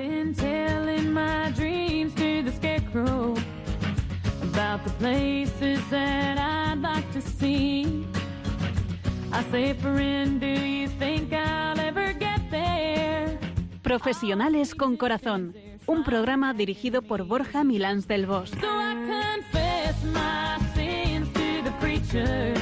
been telling my dreams to the scarecrow about the places that I'd like to see. I say, friend, do you think I'll ever get there? Profesionales con Corazón, un programa dirigido por Borja Milans del Bosch. So I confess my sins to the preacher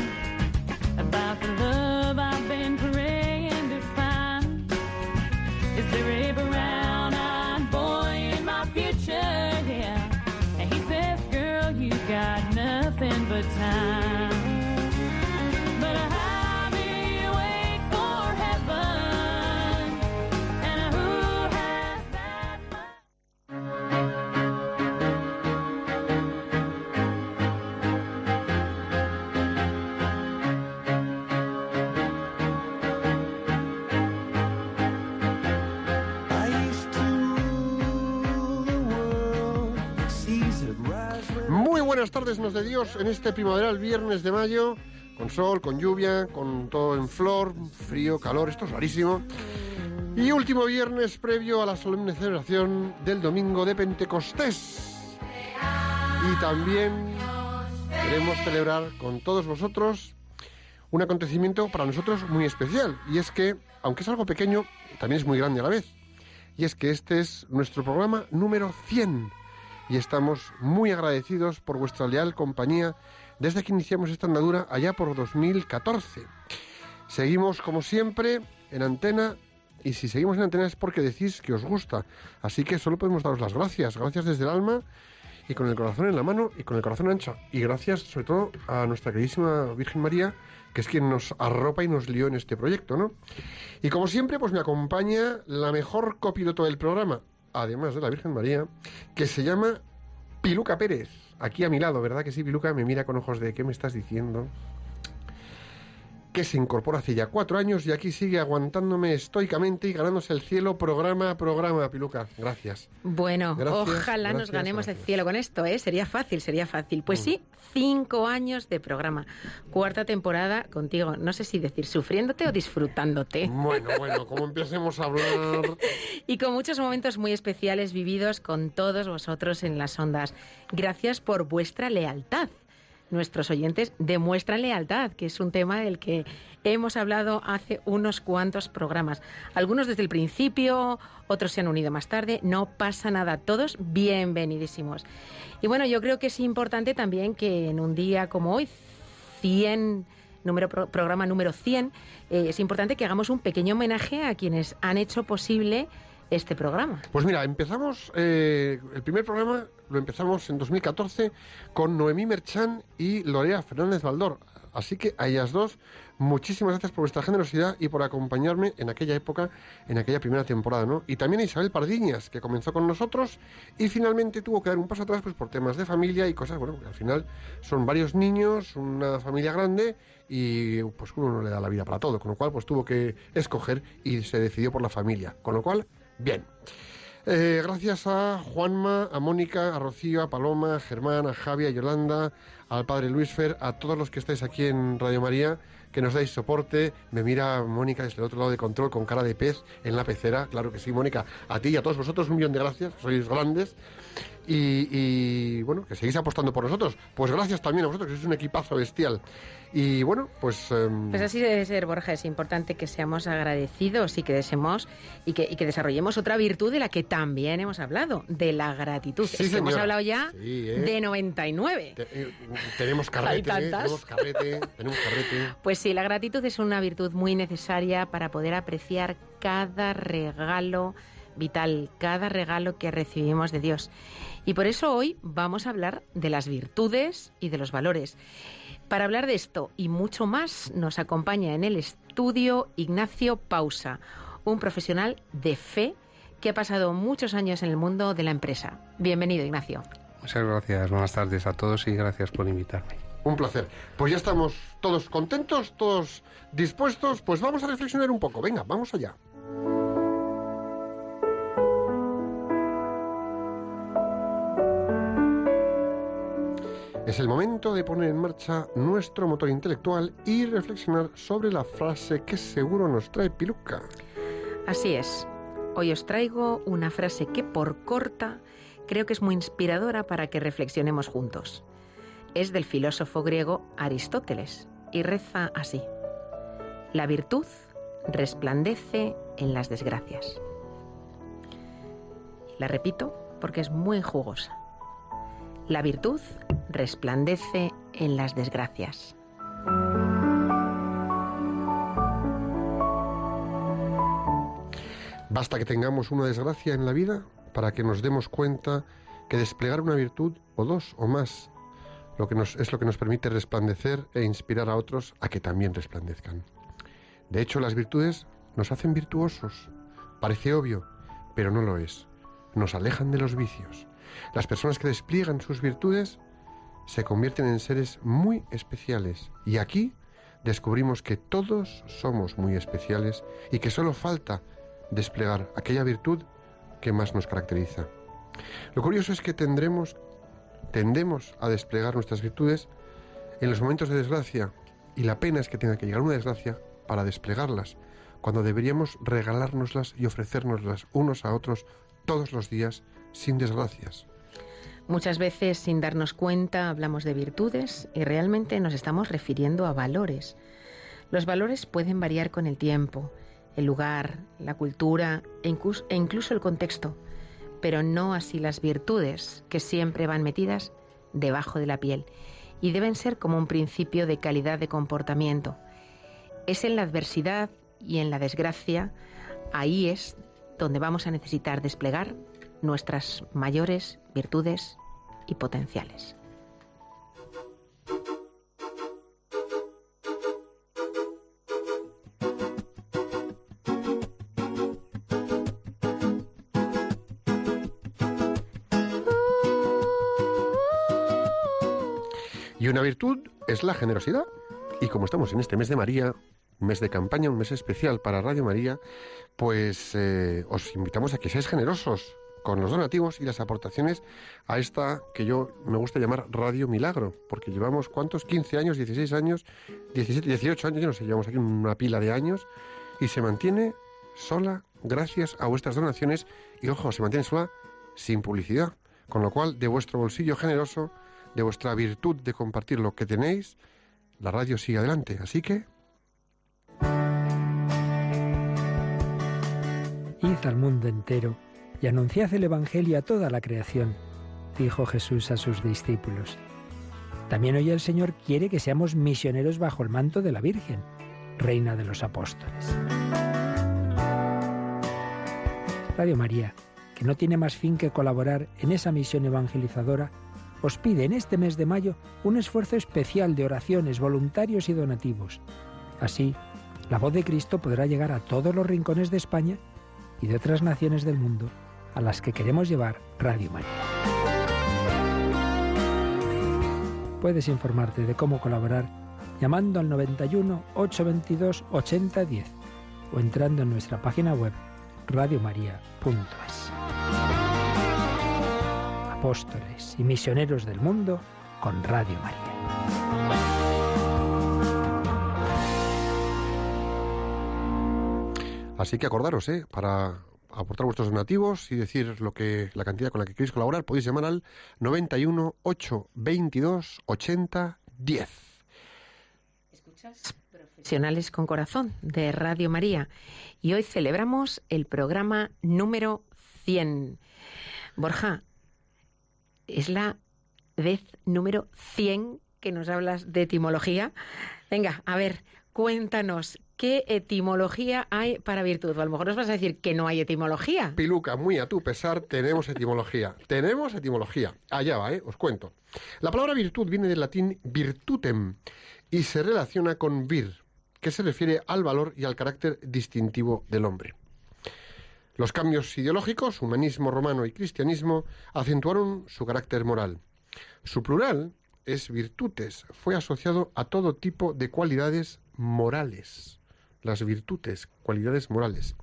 buenas tardes, nos de Dios, en este primaveral viernes de mayo, con sol, con lluvia, con todo en flor, frío, calor, esto es rarísimo. Y último viernes previo a la solemne celebración del domingo de Pentecostés. Y también queremos celebrar con todos vosotros un acontecimiento para nosotros muy especial. Y es que, aunque es algo pequeño, también es muy grande a la vez. Y es que este es nuestro programa número 100 y estamos muy agradecidos por vuestra leal compañía desde que iniciamos esta andadura allá por 2014. Seguimos como siempre en antena y si seguimos en antena es porque decís que os gusta, así que solo podemos daros las gracias, gracias desde el alma y con el corazón en la mano y con el corazón ancho y gracias sobre todo a nuestra queridísima Virgen María que es quien nos arropa y nos lió en este proyecto, ¿no? Y como siempre pues me acompaña la mejor copiloto del programa, además de la Virgen María, que se llama Piluca Pérez. Aquí a mi lado, ¿verdad que sí, Piluca? Me mira con ojos de ¿qué me estás diciendo? Que se incorpora hace ya cuatro años y aquí sigue aguantándome estoicamente y ganándose el cielo programa a programa, Piluca. Gracias. Bueno, Gracias, ojalá nos gracias, ganemos el cielo con esto, ¿eh? Sería fácil, sería fácil. Pues sí, cinco años de programa. Cuarta temporada contigo. No sé si decir sufriéndote o disfrutándote. Bueno, bueno, como empecemos a hablar... Y con muchos momentos muy especiales vividos con todos vosotros en las ondas. Gracias por vuestra lealtad. Nuestros oyentes demuestran lealtad, que es un tema del que hemos hablado hace unos cuantos programas. Algunos desde el principio, otros se han unido más tarde. No pasa nada, todos bienvenidísimos. Y bueno, yo creo que es importante también que en un día como hoy, 100 número pro- programa número 100, eh, es importante que hagamos un pequeño homenaje a quienes han hecho posible este programa. Pues mira, empezamos, eh, el primer programa lo empezamos en 2014 con Noemí Merchan y Lorea Fernández Baldor. Así que a ellas dos, muchísimas gracias por vuestra generosidad y por acompañarme en aquella época, en aquella primera temporada, ¿no? Y también a Isabel Pardiñas, que comenzó con nosotros y finalmente tuvo que dar un paso atrás pues por temas de familia y cosas, bueno, al final son varios niños, una familia grande y pues uno no le da la vida para todo, con lo cual pues tuvo que escoger y se decidió por la familia, con lo cual, bien. Eh, gracias a Juanma, a Mónica, a Rocío, a Paloma, a Germán, a Javi, a Yolanda, al padre Luis Fer, a todos los que estáis aquí en Radio María, que nos dais soporte. Me mira Mónica desde el otro lado de control con cara de pez en la pecera. Claro que sí, Mónica. A ti y a todos vosotros un millón de gracias, sois grandes. Y, y, bueno, que seguís apostando por nosotros. Pues gracias también a vosotros, que sois un equipazo bestial. Y bueno, pues... em, Pues así debe ser, Borja. Es importante que seamos agradecidos y que deseemos y que, y que desarrollemos otra virtud de la que también hemos hablado, de la gratitud. Sí, Es que hemos hablado ya Sí, ¿eh? de 99. te- eh, tenemos carrete, tenemos carrete, tenemos carrete. Pues sí, la gratitud es una virtud muy necesaria para poder apreciar cada regalo vital, cada regalo que recibimos de Dios. Y por eso hoy vamos a hablar de las virtudes y de los valores. Para hablar de esto y mucho más nos acompaña en el estudio Ignacio Pausa, un profesional de fe que ha pasado muchos años en el mundo de la empresa. Bienvenido, Ignacio. Muchas gracias, buenas tardes a todos y gracias por invitarme. Un placer. Pues ya estamos todos contentos, todos dispuestos. Pues vamos a reflexionar un poco. Venga, vamos allá. Es el momento de poner en marcha nuestro motor intelectual y reflexionar sobre la frase que seguro nos trae Piluca. Así es. Hoy os traigo una frase que por corta creo que es muy inspiradora para que reflexionemos juntos. Es del filósofo griego Aristóteles y reza así. La virtud resplandece en las desgracias. La repito porque es muy jugosa. La virtud resplandece en las desgracias. Basta que tengamos una desgracia en la vida para que nos demos cuenta que desplegar una virtud o dos o más lo que nos, es lo que nos permite resplandecer e inspirar a otros a que también resplandezcan. De hecho, las virtudes nos hacen virtuosos. Parece obvio, pero no lo es. Nos alejan de los vicios. Las personas que despliegan sus virtudes se convierten en seres muy especiales. Y aquí descubrimos que todos somos muy especiales y que solo falta desplegar aquella virtud que más nos caracteriza. Lo curioso es que tendremos, tendemos a desplegar nuestras virtudes en los momentos de desgracia y la pena es que tenga que llegar una desgracia para desplegarlas, cuando deberíamos regalárnoslas y ofrecérnoslas unos a otros todos los días sin desgracias. Muchas veces sin darnos cuenta hablamos de virtudes y realmente nos estamos refiriendo a valores. Los valores pueden variar con el tiempo el lugar, la cultura e e incluso el contexto, pero no así las virtudes, que siempre van metidas debajo de la piel y deben ser como un principio de calidad de comportamiento. Es en la adversidad y en la desgracia, ahí es donde vamos a necesitar desplegar nuestras mayores virtudes y potenciales. Y una virtud es la generosidad. Y como estamos en este mes de María, mes de campaña, un mes especial para Radio María, pues eh, os invitamos a que seáis generosos con los donativos y las aportaciones a esta que yo me gusta llamar Radio Milagro, porque llevamos cuántos, 15 años, 16 años, 17, 18 años, yo no sé, llevamos aquí una pila de años y se mantiene sola gracias a vuestras donaciones y ojo, se mantiene sola sin publicidad, con lo cual de vuestro bolsillo generoso de vuestra virtud de compartir lo que tenéis, la radio sigue adelante. Así que... Id al mundo entero y anunciad el Evangelio a toda la creación, dijo Jesús a sus discípulos. También hoy el Señor quiere que seamos misioneros bajo el manto de la Virgen, Reina de los Apóstoles. Radio María, que no tiene más fin que colaborar en esa misión evangelizadora, os pide en este mes de mayo un esfuerzo especial de oraciones, voluntarios y donativos. Así, la voz de Cristo podrá llegar a todos los rincones de España y de otras naciones del mundo a las que queremos llevar Radio María. Puedes informarte de cómo colaborar llamando al 91 822 8010 o entrando en nuestra página web radiomaria.es apóstoles y misioneros del mundo con Radio María. Así que acordaros, ¿eh? Para aportar vuestros donativos y decir lo que la cantidad con la que queréis colaborar, podéis llamar al 91 822 80 10. Escuchas Profesionales con Corazón de Radio María y hoy celebramos el programa número 100. Borja, es la vez número 100 que nos hablas de etimología. Venga, a ver, cuéntanos, ¿qué etimología hay para virtud? O a lo mejor nos vas a decir que no hay etimología. Piluca, muy a tu pesar, tenemos etimología. tenemos etimología. Allá va, ¿eh? Os cuento. La palabra virtud viene del latín virtutem y se relaciona con vir, que se refiere al valor y al carácter distintivo del hombre. Los cambios ideológicos, humanismo romano y cristianismo, acentuaron su carácter moral. Su plural es virtutes, fue asociado a todo tipo de cualidades morales. Las virtudes, cualidades morales.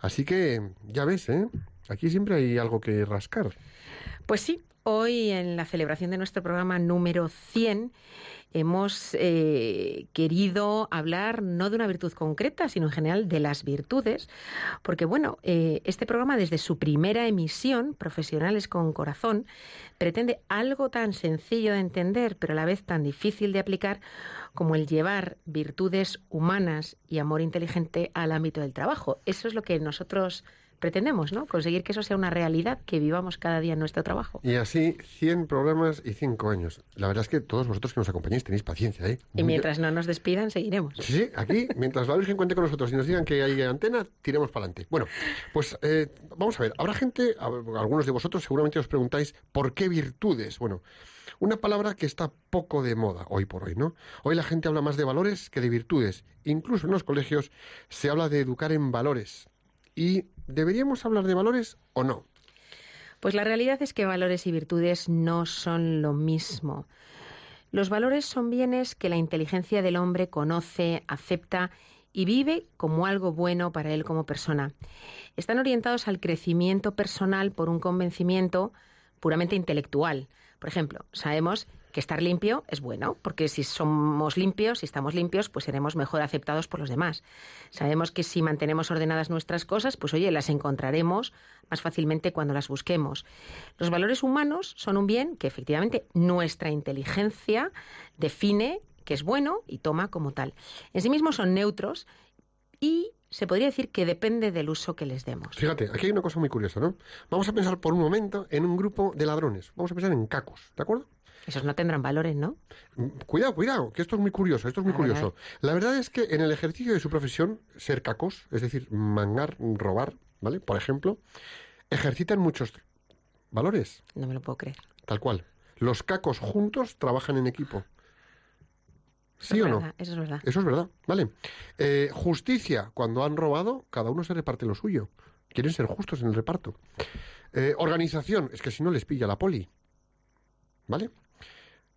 Así que, ya ves, ¿eh? Aquí siempre hay algo que rascar. Pues sí, Hoy, en la celebración de nuestro programa número 100, hemos eh, querido hablar no de una virtud concreta, sino en general de las virtudes, porque bueno, eh, este programa desde su primera emisión, Profesionales con Corazón, pretende algo tan sencillo de entender, pero a la vez tan difícil de aplicar como el llevar virtudes humanas y amor inteligente al ámbito del trabajo. Eso es lo que nosotros pretendemos, ¿no? Conseguir que eso sea una realidad, que vivamos cada día en nuestro trabajo. Y así, 100 programas y 5 años. La verdad es que todos vosotros que nos acompañáis tenéis paciencia, ¿eh? Y mientras no nos despidan, seguiremos. Sí, sí, aquí, mientras la Virgen cuente con nosotros y nos digan que hay antena, tiremos para adelante. Bueno, pues eh, vamos a ver, habrá gente, algunos de vosotros seguramente os preguntáis, ¿por qué virtudes? Bueno, una palabra que está poco de moda hoy por hoy, ¿no? Hoy la gente habla más de valores que de virtudes. Incluso en los colegios se habla de educar en valores. ¿Y deberíamos hablar de valores o no? Pues la realidad es que valores y virtudes no son lo mismo. Los valores son bienes que la inteligencia del hombre conoce, acepta y vive como algo bueno para él como persona. Están orientados al crecimiento personal por un convencimiento puramente intelectual. Por ejemplo, sabemos estar limpio es bueno, porque si somos limpios, si estamos limpios, pues seremos mejor aceptados por los demás. Sabemos que si mantenemos ordenadas nuestras cosas, pues oye, las encontraremos más fácilmente cuando las busquemos. Los valores humanos son un bien que efectivamente nuestra inteligencia define que es bueno y toma como tal. En sí mismos son neutros y se podría decir que depende del uso que les demos. Fíjate, aquí hay una cosa muy curiosa, ¿no? Vamos a pensar por un momento en un grupo de ladrones. Vamos a pensar en cacos, ¿de acuerdo? Esos no tendrán valores, ¿no? Cuidado, cuidado, que esto es muy curioso, esto es muy curioso. La verdad es que en el ejercicio de su profesión, ser cacos, es decir, mangar, robar, ¿vale? Por ejemplo, ejercitan muchos valores. No me lo puedo creer. Tal cual. Los cacos juntos trabajan en equipo. ¿Sí o no? Eso es verdad. Eso es verdad, vale. Eh, justicia, cuando han robado, cada uno se reparte lo suyo. Quieren ser justos en el reparto. Eh, organización, es que si no les pilla la poli. ¿Vale?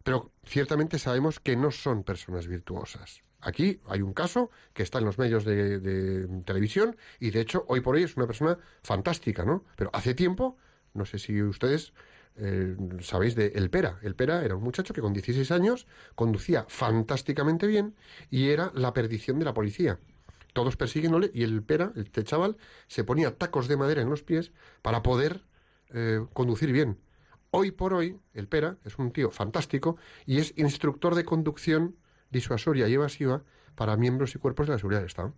Pero ciertamente sabemos que no son personas virtuosas. Aquí hay un caso que está en los medios de, televisión y de hecho hoy por hoy es una persona fantástica, ¿no? Pero hace tiempo, no sé si ustedes eh, sabéis de El Pera. El Pera era un muchacho que con 16 años conducía fantásticamente bien y era la perdición de la policía. Todos persiguiéndole y el Pera, este chaval, se ponía tacos de madera en los pies para poder eh, conducir bien. Hoy por hoy, el Pera es un tío fantástico y es instructor de conducción disuasoria y evasiva para miembros y cuerpos de la seguridad del Estado.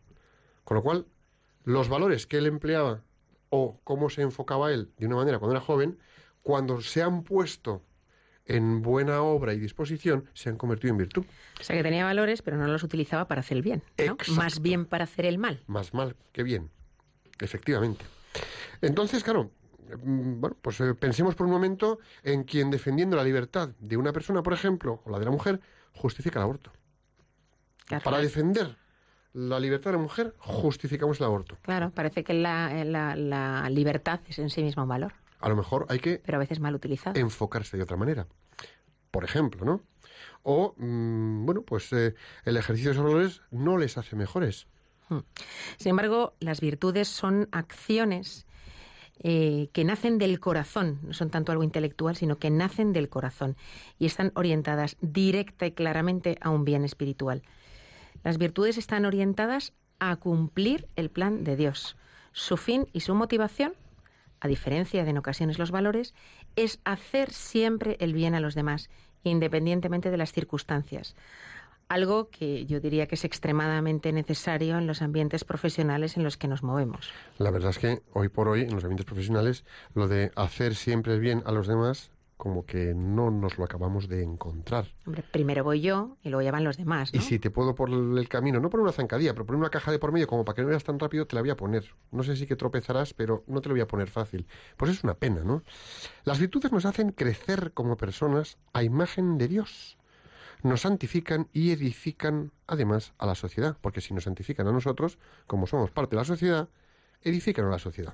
Con lo cual, los valores que él empleaba o cómo se enfocaba él de una manera cuando era joven, cuando se han puesto en buena obra y disposición, se han convertido en virtud. O sea que tenía valores, pero no los utilizaba para hacer el bien, ¿no? Más bien para hacer el mal. Más mal que bien, efectivamente. Entonces, claro, bueno, pues eh, pensemos por un momento en quien defendiendo la libertad de una persona, por ejemplo, o la de la mujer, justifica el aborto. Para defender la libertad de la mujer, justificamos el aborto. Claro, parece que la, la, libertad es en sí misma un valor. A lo mejor hay que... Pero a veces mal utilizado. Enfocarse de otra manera. Por ejemplo, ¿no? O, mm, bueno, pues eh, el ejercicio de esos valores no les hace mejores. Hmm. Sin embargo, las virtudes son acciones eh, que nacen del corazón, no son tanto algo intelectual, sino que nacen del corazón y están orientadas directa y claramente a un bien espiritual. Las virtudes están orientadas a cumplir el plan de Dios. Su fin y su motivación, a diferencia de en ocasiones los valores, es hacer siempre el bien a los demás, independientemente de las circunstancias algo que yo diría que es extremadamente necesario en los ambientes profesionales en los que nos movemos. La verdad es que hoy por hoy, en los ambientes profesionales, lo de hacer siempre bien a los demás como que no nos lo acabamos de encontrar. Hombre, primero voy yo y luego ya van los demás. Y si te puedo por el camino, no por una zancadilla, pero por una caja de por medio, como para que no veas tan rápido, te la voy a poner. No sé si que tropezarás, pero no te lo voy a poner fácil. Pues es una pena, ¿no? Las virtudes nos hacen crecer como personas a imagen de Dios nos santifican y edifican además a la sociedad, porque si nos santifican a nosotros, como somos parte de la sociedad, edifican a la sociedad.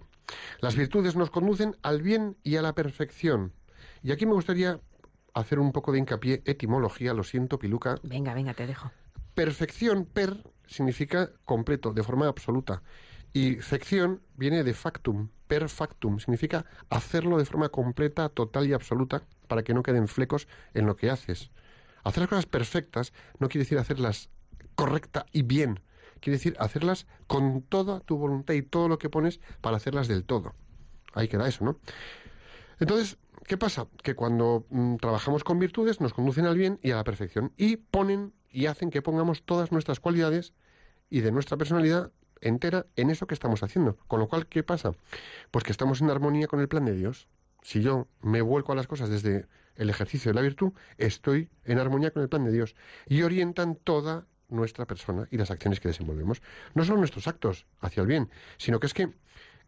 Las virtudes nos conducen al bien y a la perfección. Y aquí me gustaría hacer un poco de hincapié, etimología, lo siento, Piluca. Venga, venga, te dejo. Perfección, per, significa completo, de forma absoluta. Y fección viene de factum, per factum, significa hacerlo de forma completa, total y absoluta, para que no queden flecos en lo que haces. Hacer las cosas perfectas no quiere decir hacerlas correcta y bien, quiere decir hacerlas con toda tu voluntad y todo lo que pones para hacerlas del todo. Ahí queda eso, ¿no? Entonces, ¿qué pasa? Que cuando mm, trabajamos con virtudes nos conducen al bien y a la perfección y ponen y hacen que pongamos todas nuestras cualidades y de nuestra personalidad entera en eso que estamos haciendo. Con lo cual, ¿qué pasa? Pues que estamos en armonía con el plan de Dios. Si yo me vuelco a las cosas desde el ejercicio de la virtud, estoy en armonía con el plan de Dios y orientan toda nuestra persona y las acciones que desenvolvemos. No son nuestros actos hacia el bien, sino que es que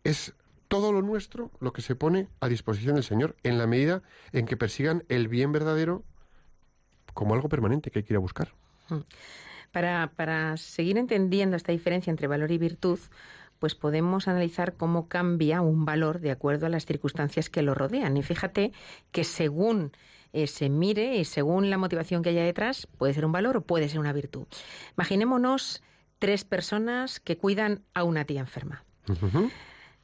es todo lo nuestro lo que se pone a disposición del Señor en la medida en que persigan el bien verdadero como algo permanente que hay que ir a buscar. Para, para seguir entendiendo esta diferencia entre valor y virtud, pues podemos analizar cómo cambia un valor de acuerdo a las circunstancias que lo rodean. Y fíjate que según eh, se mire y según la motivación que haya detrás, puede ser un valor o puede ser una virtud. Imaginémonos tres personas que cuidan a una tía enferma.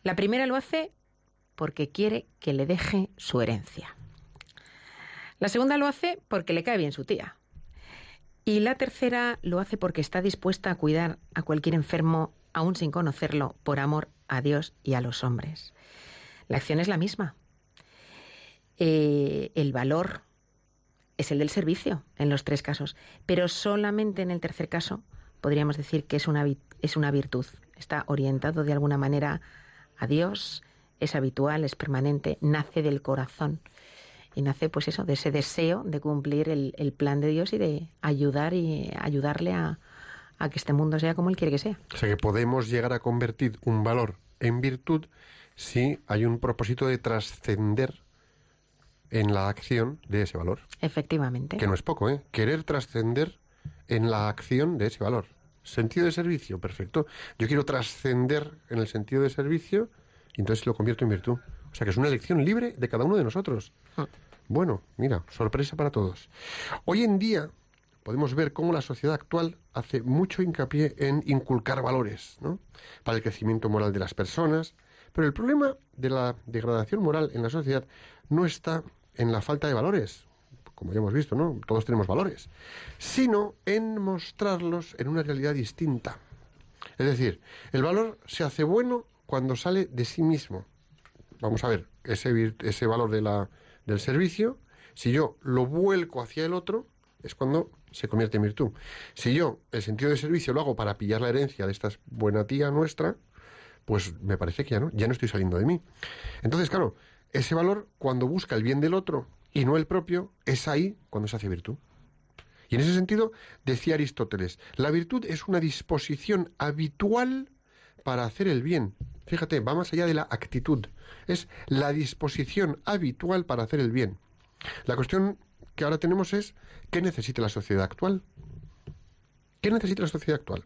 La primera lo hace porque quiere que le deje su herencia. La segunda lo hace porque le cae bien su tía. Y la tercera lo hace porque está dispuesta a cuidar a cualquier enfermo, aún sin conocerlo, por amor a Dios y a los hombres. La acción es la misma. Eh, el valor es el del servicio en los tres casos, pero solamente en el tercer caso podríamos decir que es una, es una virtud. Está orientado de alguna manera a Dios, es habitual, es permanente, nace del corazón y nace pues eso, de ese deseo de cumplir el, el plan de Dios y de ayudar y ayudarle a, a que este mundo sea como Él quiere que sea. O sea que podemos llegar a convertir un valor en virtud si hay un propósito de trascender en la acción de ese valor. Efectivamente. Que no es poco, ¿eh? Querer trascender en la acción de ese valor. Sentido de servicio, perfecto. Yo quiero trascender en el sentido de servicio y entonces lo convierto en virtud. O sea que es una elección libre de cada uno de nosotros. Bueno, mira, sorpresa para todos. Hoy en día podemos ver cómo la sociedad actual hace mucho hincapié en inculcar valores, ¿no? Para el crecimiento moral de las personas. Pero el problema de la degradación moral en la sociedad no está en la falta de valores, como ya hemos visto, ¿no? Todos tenemos valores, sino en mostrarlos en una realidad distinta. Es decir, el valor se hace bueno cuando sale de sí mismo. Vamos a ver, ese, ese valor de la, del servicio, si yo lo vuelco hacia el otro, es cuando se convierte en virtud. Si yo el sentido de servicio lo hago para pillar la herencia de esta buena tía nuestra, pues me parece que ya no, ya no estoy saliendo de mí. Entonces, claro, ese valor, cuando busca el bien del otro y no el propio, es ahí cuando se hace virtud. Y en ese sentido, decía Aristóteles, la virtud es una disposición habitual para hacer el bien. Fíjate, va más allá de la actitud. Es la disposición habitual para hacer el bien. La cuestión que ahora tenemos es, ¿qué necesita la sociedad actual? ¿Qué necesita la sociedad actual?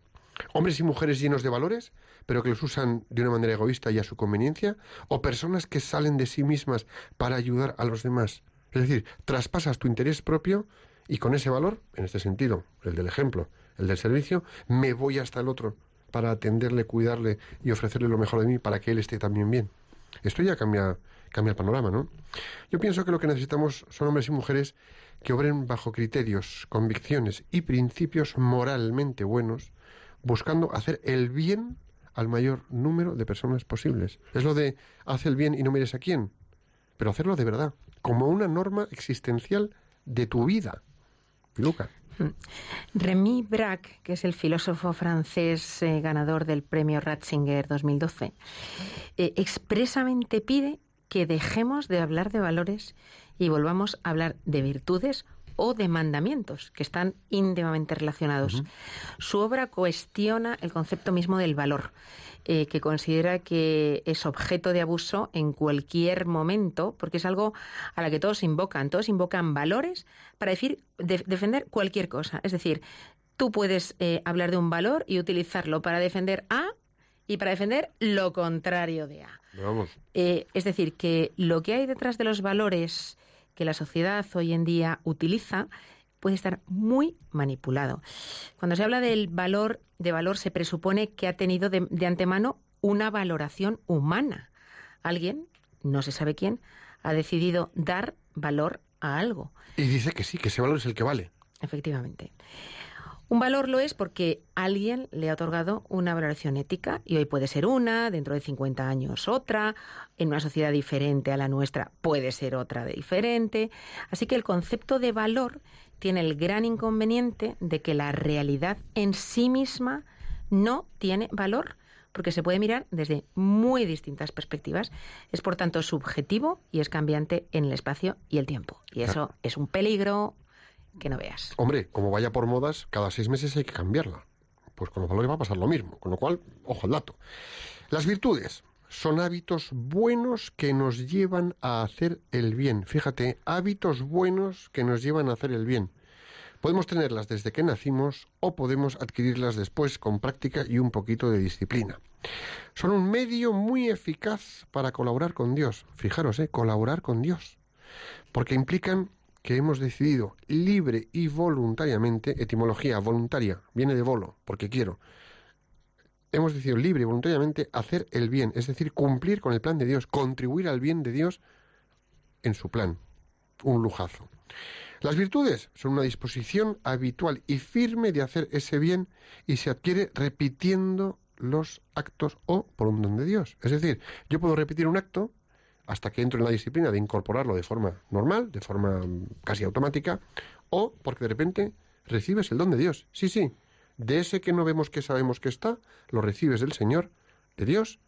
¿Hombres y mujeres llenos de valores, pero que los usan de una manera egoísta y a su conveniencia? ¿O personas que salen de sí mismas para ayudar a los demás? Es decir, traspasas tu interés propio y con ese valor, en este sentido, el del ejemplo, el del servicio, me voy hasta el otro para atenderle, cuidarle y ofrecerle lo mejor de mí para que él esté también bien. Esto ya cambia, cambia el panorama, ¿no? Yo pienso que lo que necesitamos son hombres y mujeres que obren bajo criterios, convicciones y principios moralmente buenos, buscando hacer el bien al mayor número de personas posibles. Es lo de haz el bien y no mires a quién, pero hacerlo de verdad, como una norma existencial de tu vida. Luca. Remy Braque, que es el filósofo francés eh, ganador del premio Ratzinger 2012, eh, expresamente pide que dejemos de hablar de valores y volvamos a hablar de virtudes o de mandamientos, que están íntimamente relacionados. Su obra cuestiona el concepto mismo del valor, eh, que considera que es objeto de abuso en cualquier momento, porque es algo a la que todos invocan. Todos invocan valores para decir, de- defender cualquier cosa. Es decir, tú puedes eh, hablar de un valor y utilizarlo para defender A y para defender lo contrario de A. Vamos. Eh, es decir, que lo que hay detrás de los valores que la sociedad hoy en día utiliza puede estar muy manipulado. Cuando se habla del valor, de valor se presupone que ha tenido de, de antemano una valoración humana Alguien, no se sabe quién, ha decidido dar valor a algo. Y dice que sí, que ese valor es el que vale. Efectivamente. Un valor lo es porque alguien le ha otorgado una valoración ética y hoy puede ser una, dentro de 50 años otra, en una sociedad diferente a la nuestra puede ser otra de diferente. Así que el concepto de valor tiene el gran inconveniente de que la realidad en sí misma no tiene valor porque se puede mirar desde muy distintas perspectivas. Es por tanto subjetivo y es cambiante en el espacio y el tiempo. Y eso es un peligro que no veas. Hombre, como vaya por modas, cada seis meses hay que cambiarla. Pues con los valores va a pasar lo mismo. Con lo cual, ojo al dato. Las virtudes son hábitos buenos que nos llevan a hacer el bien. Fíjate, hábitos buenos que nos llevan a hacer el bien. Podemos tenerlas desde que nacimos o podemos adquirirlas después con práctica y un poquito de disciplina. Son un medio muy eficaz para colaborar con Dios. Fijaros, ¿eh? colaborar con Dios. Porque implican que hemos decidido libre y voluntariamente, etimología voluntaria, viene de volo, porque quiero. Hemos decidido libre y voluntariamente hacer el bien, es decir, cumplir con el plan de Dios, contribuir al bien de Dios en su plan. Un lujazo. Las virtudes son una disposición habitual y firme de hacer ese bien y se adquiere repitiendo los actos o por un don de Dios. Es decir, yo puedo repetir un acto hasta que entro en la disciplina de incorporarlo de forma normal, de forma mm, casi automática, o porque de repente recibes el don de Dios. Sí, sí, de ese que no vemos que sabemos que está, lo recibes del Señor, de Dios,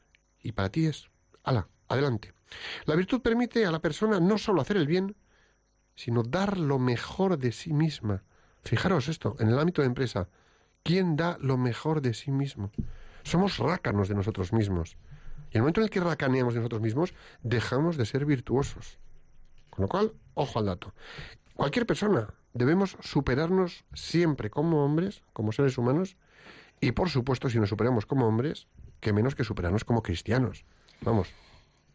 y para ti es, ala, adelante. La virtud permite a la persona no solo hacer el bien, sino dar lo mejor de sí misma. Fijaros esto, en el ámbito de empresa, ¿quién da lo mejor de sí mismo? Somos rácanos de nosotros mismos. Y el momento en el que racaneamos nosotros mismos, dejamos de ser virtuosos. Con lo cual, ojo al dato. Cualquier persona debemos superarnos siempre como hombres, como seres humanos, y por supuesto, si nos superamos como hombres, que menos que superarnos como cristianos. Vamos.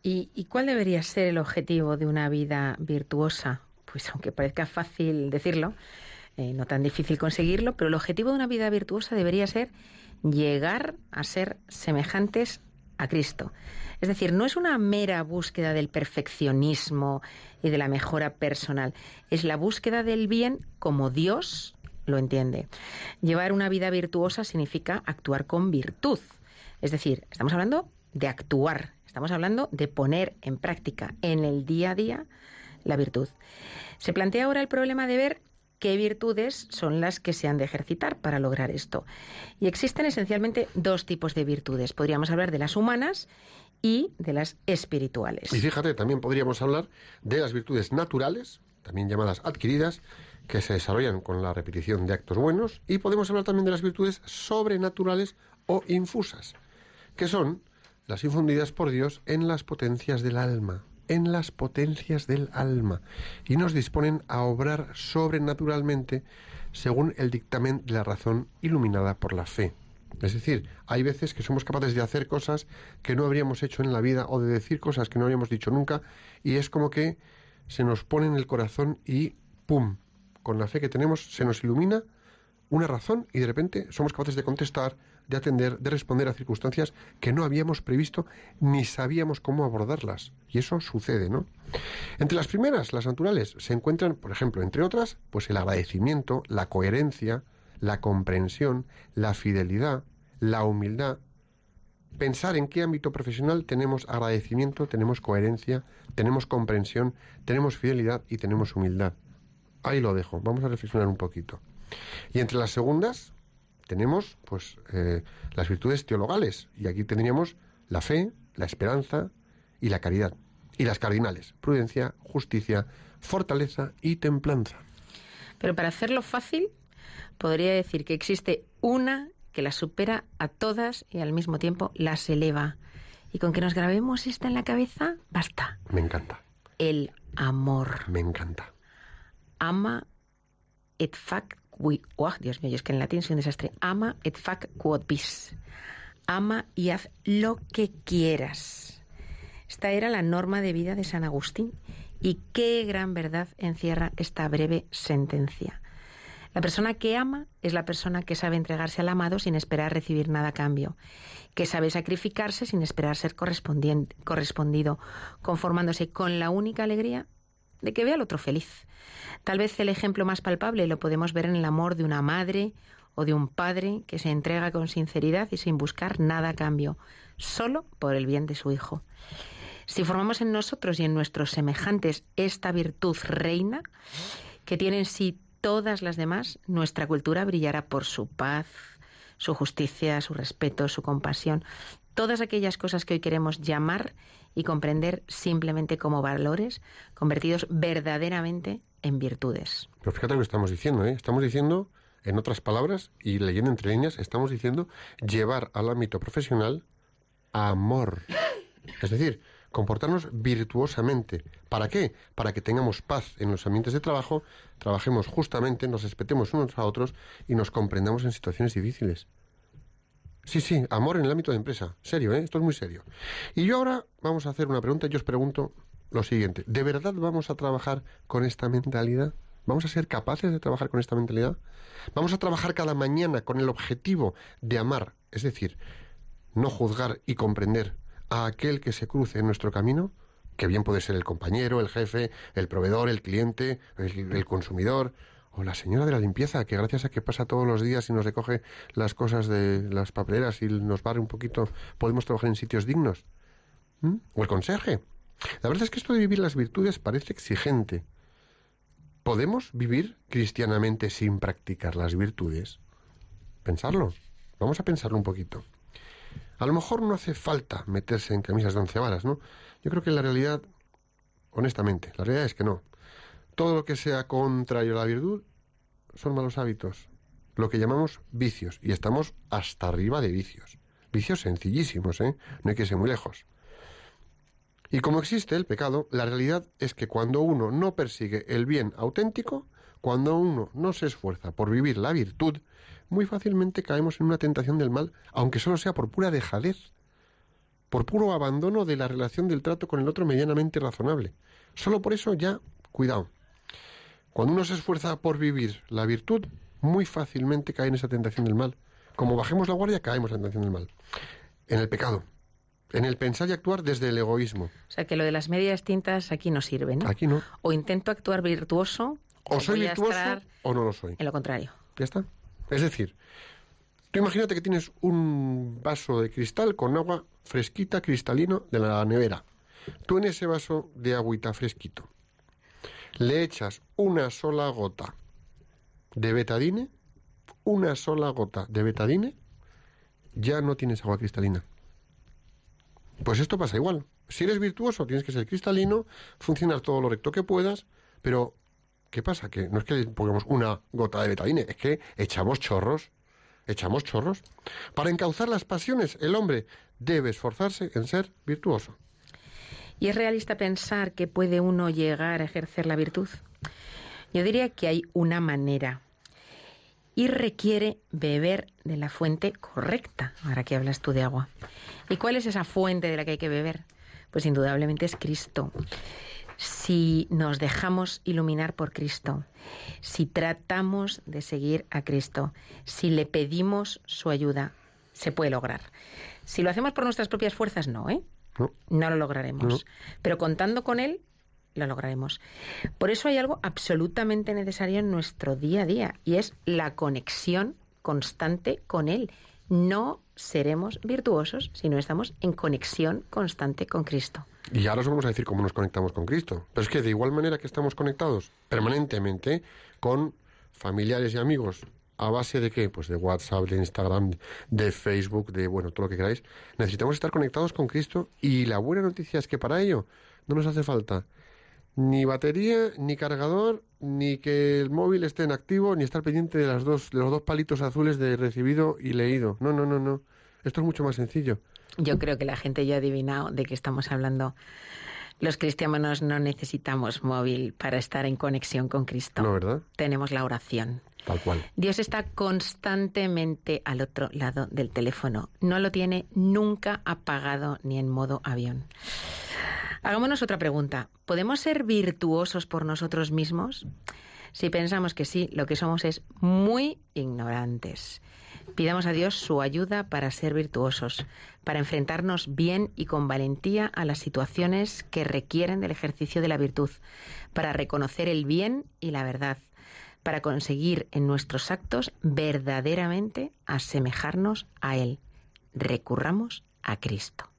¿Y, y cuál debería ser el objetivo de una vida virtuosa? Pues aunque parezca fácil decirlo, eh, no tan difícil conseguirlo, pero el objetivo de una vida virtuosa debería ser llegar a ser semejantes a Cristo. Es decir, no es una mera búsqueda del perfeccionismo y de la mejora personal, es la búsqueda del bien como Dios lo entiende. Llevar una vida virtuosa significa actuar con virtud. Es decir, estamos hablando de actuar, estamos hablando de poner en práctica en el día a día la virtud. Se plantea ahora el problema de ver qué virtudes son las que se han de ejercitar para lograr esto. Y existen esencialmente dos tipos de virtudes. Podríamos hablar de las humanas y de las espirituales. Y fíjate, también podríamos hablar de las virtudes naturales, también llamadas adquiridas, que se desarrollan con la repetición de actos buenos, y podemos hablar también de las virtudes sobrenaturales o infusas, que son las infundidas por Dios en las potencias del alma en las potencias del alma y nos disponen a obrar sobrenaturalmente según el dictamen de la razón iluminada por la fe. Es decir, hay veces que somos capaces de hacer cosas que no habríamos hecho en la vida o de decir cosas que no habríamos dicho nunca y es como que se nos pone en el corazón y ¡pum! Con la fe que tenemos se nos ilumina una razón y de repente somos capaces de contestar, de atender, de responder a circunstancias que no habíamos previsto ni sabíamos cómo abordarlas. Y eso sucede, ¿no? Entre las primeras, las naturales, se encuentran, por ejemplo, entre otras, pues el agradecimiento, la coherencia, la comprensión, la fidelidad, la humildad. Pensar en qué ámbito profesional tenemos agradecimiento, tenemos coherencia, tenemos comprensión, tenemos fidelidad y tenemos humildad. Ahí lo dejo, vamos a reflexionar un poquito. Y entre las segundas tenemos pues eh, las virtudes teologales y aquí tendríamos la fe, la esperanza y la caridad. Y las cardinales, prudencia, justicia, fortaleza y templanza. Pero para hacerlo fácil, podría decir que existe una que las supera a todas y al mismo tiempo las eleva. Y con que nos grabemos esta en la cabeza, basta. Me encanta. El amor. Me encanta. Ama et fac Uy, oh, Dios mío, es que en latín soy un desastre. Ama et fac quod vis. Ama y haz lo que quieras. Esta era la norma de vida de San Agustín. Y qué gran verdad encierra esta breve sentencia. La persona que ama es la persona que sabe entregarse al amado sin esperar recibir nada a cambio, que sabe sacrificarse sin esperar ser correspondido, conformándose con la única alegría de que vea al otro feliz. Tal vez el ejemplo más palpable lo podemos ver en el amor de una madre o de un padre que se entrega con sinceridad y sin buscar nada a cambio, solo por el bien de su hijo. Si formamos en nosotros y en nuestros semejantes esta virtud reina, que tiene en sí todas las demás, nuestra cultura brillará por su paz, su justicia, su respeto, su compasión, todas aquellas cosas que hoy queremos llamar y comprender simplemente como valores convertidos verdaderamente en virtudes. Pero fíjate lo que estamos diciendo, ¿eh? Estamos diciendo, en otras palabras, y leyendo entre líneas, estamos diciendo llevar al ámbito profesional amor. Es decir, comportarnos virtuosamente. ¿Para qué? Para que tengamos paz en los ambientes de trabajo, trabajemos justamente, nos respetemos unos a otros y nos comprendamos en situaciones difíciles. Sí, sí, amor en el ámbito de empresa. Serio, ¿eh? Esto es muy serio. Y yo ahora vamos a hacer una pregunta. Yo os pregunto lo siguiente. ¿De verdad vamos a trabajar con esta mentalidad? ¿Vamos a ser capaces de trabajar con esta mentalidad? ¿Vamos a trabajar cada mañana con el objetivo de amar? Es decir, no juzgar y comprender a aquel que se cruce en nuestro camino, que bien puede ser el compañero, el jefe, el proveedor, el cliente, el, el consumidor, o la señora de la limpieza, que gracias a que pasa todos los días y nos recoge las cosas de las papeleras y nos barre un poquito, podemos trabajar en sitios dignos. ¿Mm? O el conserje. La verdad es que esto de vivir las virtudes parece exigente. ¿Podemos vivir cristianamente sin practicar las virtudes? Pensarlo. Vamos a pensarlo un poquito. A lo mejor no hace falta meterse en camisas de once varas, ¿no? Yo creo que la realidad, honestamente, la realidad es que no. Todo lo que sea contrario a la virtud son malos hábitos, lo que llamamos vicios, y estamos hasta arriba de vicios. Vicios sencillísimos, ¿eh? No hay que ser muy lejos. Y como existe el pecado, la realidad es que cuando uno no persigue el bien auténtico, cuando uno no se esfuerza por vivir la virtud, muy fácilmente caemos en una tentación del mal, aunque solo sea por pura dejadez, por puro abandono de la relación del trato con el otro medianamente razonable. Solo por eso ya, cuidado. Cuando uno se esfuerza por vivir la virtud, muy fácilmente cae en esa tentación del mal. Como bajemos la guardia, caemos en la tentación del mal. En el pecado. En el pensar y actuar desde el egoísmo. O sea que lo de las medias tintas aquí no sirve, ¿no? Aquí no. O intento actuar virtuoso O soy virtuoso o no lo soy. en lo contrario. Ya está. Es decir, tú imagínate que tienes un vaso de cristal con agua fresquita, cristalino, de la nevera. Tú en ese vaso de agüita fresquito le echas una sola gota de betadine, una sola gota de betadine, ya no tienes agua cristalina. Pues esto pasa igual. Si eres virtuoso, tienes que ser cristalino, funcionar todo lo recto que puedas, pero ¿qué pasa? Que no es que pongamos una gota de betadine, es que echamos chorros, echamos chorros. Para encauzar las pasiones, el hombre debe esforzarse en ser virtuoso. ¿Y es realista pensar que puede uno llegar a ejercer la virtud? Yo diría que hay una manera. Y requiere beber de la fuente correcta, ahora que hablas tú de agua. ¿Y cuál es esa fuente de la que hay que beber? Pues indudablemente es Cristo. Si nos dejamos iluminar por Cristo, si tratamos de seguir a Cristo, si le pedimos su ayuda, se puede lograr. Si lo hacemos por nuestras propias fuerzas, no, ¿eh? ¿No? No lo lograremos. Pero contando con Él, lo lograremos. Por eso hay algo absolutamente necesario en nuestro día a día y es la conexión constante con Él. No seremos virtuosos si no estamos en conexión constante con Cristo. Y ahora os vamos a decir cómo nos conectamos con Cristo. Pero es que de igual manera que estamos conectados permanentemente con familiares y amigos, ¿a base de qué? Pues de WhatsApp, de Instagram, de Facebook, de, bueno, todo lo que queráis. Necesitamos estar conectados con Cristo y la buena noticia es que para ello no nos hace falta ni batería, ni cargador, ni que el móvil esté en activo, ni estar pendiente de, las dos, de los dos palitos azules de recibido y leído. No, no, no, no. Esto es mucho más sencillo. Yo creo que la gente ya ha adivinado de qué estamos hablando. Los cristianos no necesitamos móvil para estar en conexión con Cristo. ¿No, verdad? Tenemos la oración. Tal cual. Dios está constantemente al otro lado del teléfono. No lo tiene nunca apagado ni en modo avión. Hagámonos otra pregunta. ¿Podemos ser virtuosos por nosotros mismos? Si pensamos que sí, lo que somos es muy ignorantes. Pidamos a Dios su ayuda para ser virtuosos, para enfrentarnos bien y con valentía a las situaciones que requieren del ejercicio de la virtud, para reconocer el bien y la verdad, para conseguir en nuestros actos verdaderamente asemejarnos a Él. Recurramos a Cristo.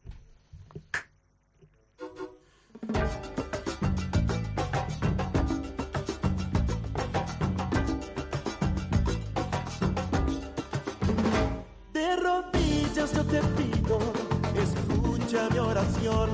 Escucha mi oración,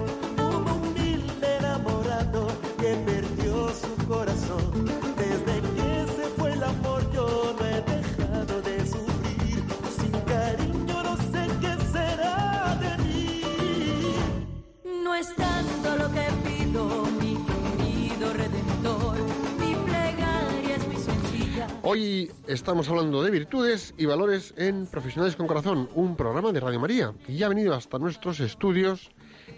Hoy estamos hablando de virtudes y valores en Profesionales con Corazón, un programa de Radio María. Y ya ha venido hasta nuestros estudios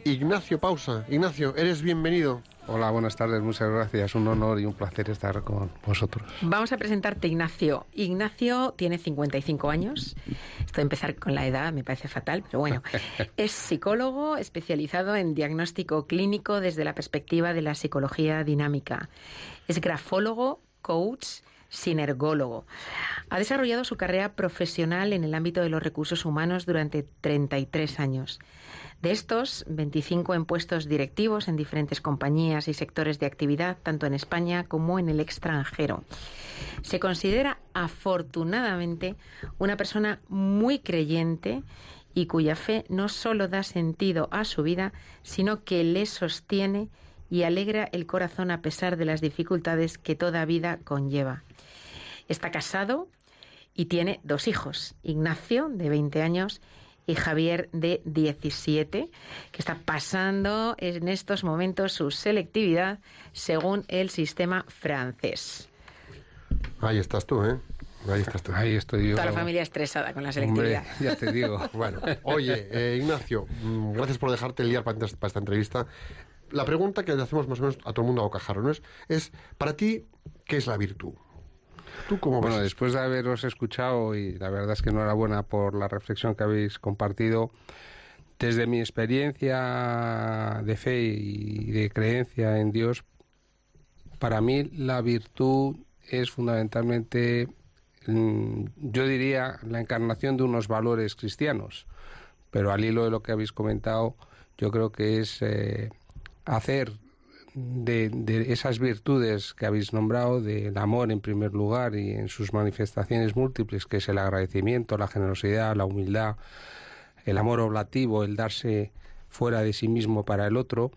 Ignacio Pausa. Ignacio, eres bienvenido. Hola, buenas tardes, muchas gracias. Un honor y un placer estar con vosotros. Vamos a presentarte Ignacio. Ignacio tiene 55 años. Esto de empezar con la edad me parece fatal, pero bueno. Es psicólogo especializado en diagnóstico clínico desde la perspectiva de la psicología dinámica. Es grafólogo, coach, sinergólogo. Ha desarrollado su carrera profesional en el ámbito de los recursos humanos durante 33 años. De estos, 25 en puestos directivos en diferentes compañías y sectores de actividad, tanto en España como en el extranjero. Se considera afortunadamente una persona muy creyente y cuya fe no solo da sentido a su vida, sino que le sostiene y alegra el corazón a pesar de las dificultades que toda vida conlleva. Está casado y tiene dos hijos, Ignacio, de 20 años, y Javier de 17, que está pasando en estos momentos su selectividad según el sistema francés. Ahí estás tú, ¿eh? Ahí estás tú. Ahí estoy yo. Toda la familia estresada con la Hombre, selectividad. ya te digo. Bueno, oye, eh, Ignacio, mm, gracias por dejarte liar para, esta- para esta entrevista. La pregunta que le hacemos más o menos a todo el mundo a bocajarro, ¿no es? Es, para ti, ¿qué es la virtud? ¿Tú cómo Bueno, después de haberos escuchado, y la verdad es que enhorabuena por la reflexión que habéis compartido, desde mi experiencia de fe y de creencia en Dios, para mí la virtud es fundamentalmente, mm, yo diría, la encarnación de unos valores cristianos. Pero al hilo de lo que habéis comentado, yo creo que es eh, hacer de, de esas virtudes que habéis nombrado, del amor en primer lugar y en sus manifestaciones múltiples, que es el agradecimiento, la generosidad, la humildad, el amor oblativo, el darse fuera de sí mismo para el otro,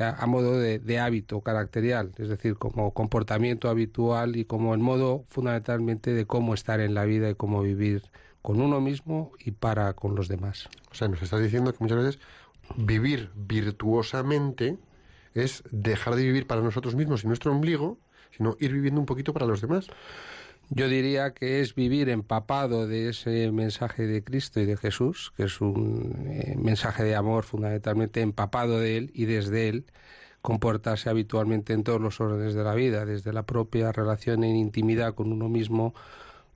a, a modo de, de hábito caracterial, es decir, como comportamiento habitual y como el modo fundamentalmente de cómo estar en la vida y cómo vivir con uno mismo y para con los demás. O sea, nos estás diciendo que muchas veces vivir virtuosamente es dejar de vivir para nosotros mismos y nuestro ombligo, sino ir viviendo un poquito para los demás. Yo diría que es vivir empapado de ese mensaje de Cristo y de Jesús, que es un eh, mensaje de amor fundamentalmente empapado de Él y desde Él comportarse habitualmente en todos los órdenes de la vida, desde la propia relación en intimidad con uno mismo,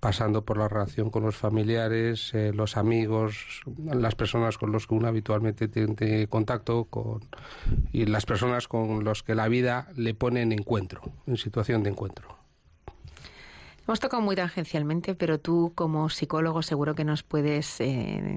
pasando por la relación con los familiares, eh, los amigos, las personas con los que uno habitualmente tiene contacto con, y las personas con los que la vida le pone en encuentro, en situación de encuentro. Hemos tocado muy tangencialmente, pero tú como psicólogo seguro que nos puedes eh,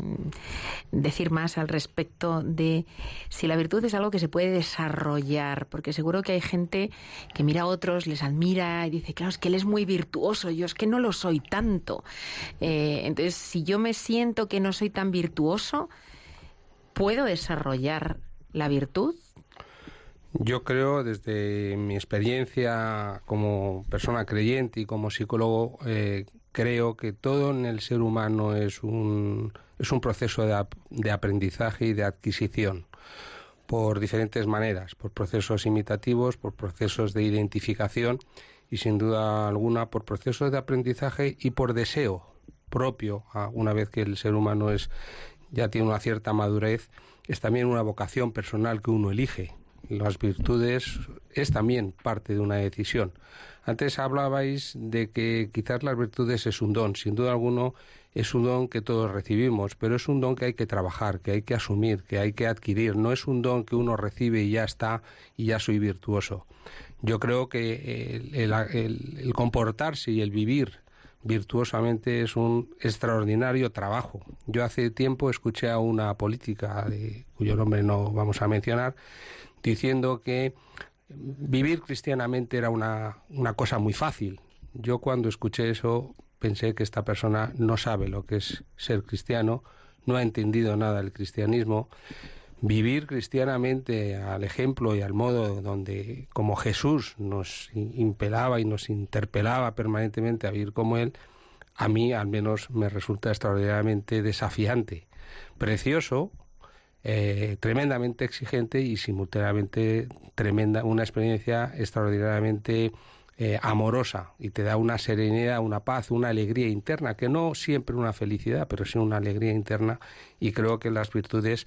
decir más al respecto de si la virtud es algo que se puede desarrollar, porque seguro que hay gente que mira a otros, les admira y dice, claro, es que él es muy virtuoso, yo es que no lo soy tanto. Eh, entonces, si yo me siento que no soy tan virtuoso, ¿puedo desarrollar la virtud? Yo creo, desde mi experiencia como persona creyente y como psicólogo, eh, creo que todo en el ser humano es un, es un proceso de, de aprendizaje y de adquisición por diferentes maneras, por procesos imitativos, por procesos de identificación y sin duda alguna por procesos de aprendizaje y por deseo propio, a- una vez que el ser humano es ya tiene una cierta madurez, es también una vocación personal que uno elige Las virtudes es también parte de una decisión. Antes hablabais de que quizás las virtudes es un don. Sin duda alguno es un don que todos recibimos, pero es un don que hay que trabajar, que hay que asumir, que hay que adquirir. No es un don que uno recibe y ya está y ya soy virtuoso. Yo creo que el, el comportarse y el vivir virtuosamente es un extraordinario trabajo. Yo hace tiempo escuché a una política, de, cuyo nombre no vamos a mencionar, diciendo que vivir cristianamente era una, una cosa muy fácil. Yo cuando escuché eso pensé que esta persona no sabe lo que es ser cristiano, no ha entendido nada del cristianismo. Vivir cristianamente al ejemplo y al modo donde, como Jesús nos impelaba y nos interpelaba permanentemente a vivir como Él, a mí al menos me resulta extraordinariamente desafiante. Precioso, eh, tremendamente exigente y simultáneamente tremenda, una experiencia extraordinariamente eh, amorosa. Y te da una serenidad, una paz, una alegría interna, que no siempre una felicidad, pero sí una alegría interna. Y creo que las virtudes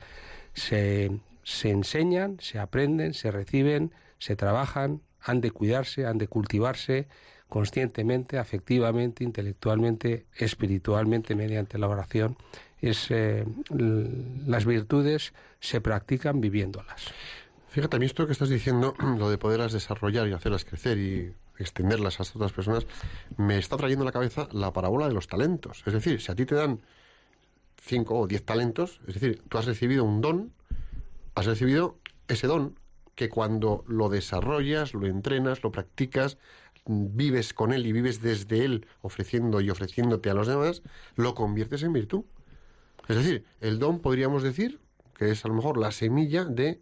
se, se enseñan, se aprenden, se reciben, se trabajan, han de cuidarse, han de cultivarse conscientemente, afectivamente, intelectualmente, espiritualmente, mediante la oración es eh, las virtudes se practican viviéndolas. Fíjate, a mí esto que estás diciendo, lo de poderlas desarrollar y hacerlas crecer y extenderlas a otras personas, me está trayendo a la cabeza la parábola de los talentos. Es decir, si a ti te dan cinco o diez talentos, es decir, tú has recibido un don, has recibido ese don que cuando lo desarrollas, lo entrenas, lo practicas, vives con él y vives desde él ofreciendo y ofreciéndote a los demás, lo conviertes en virtud. Es decir, el don podríamos decir que es a lo mejor la semilla de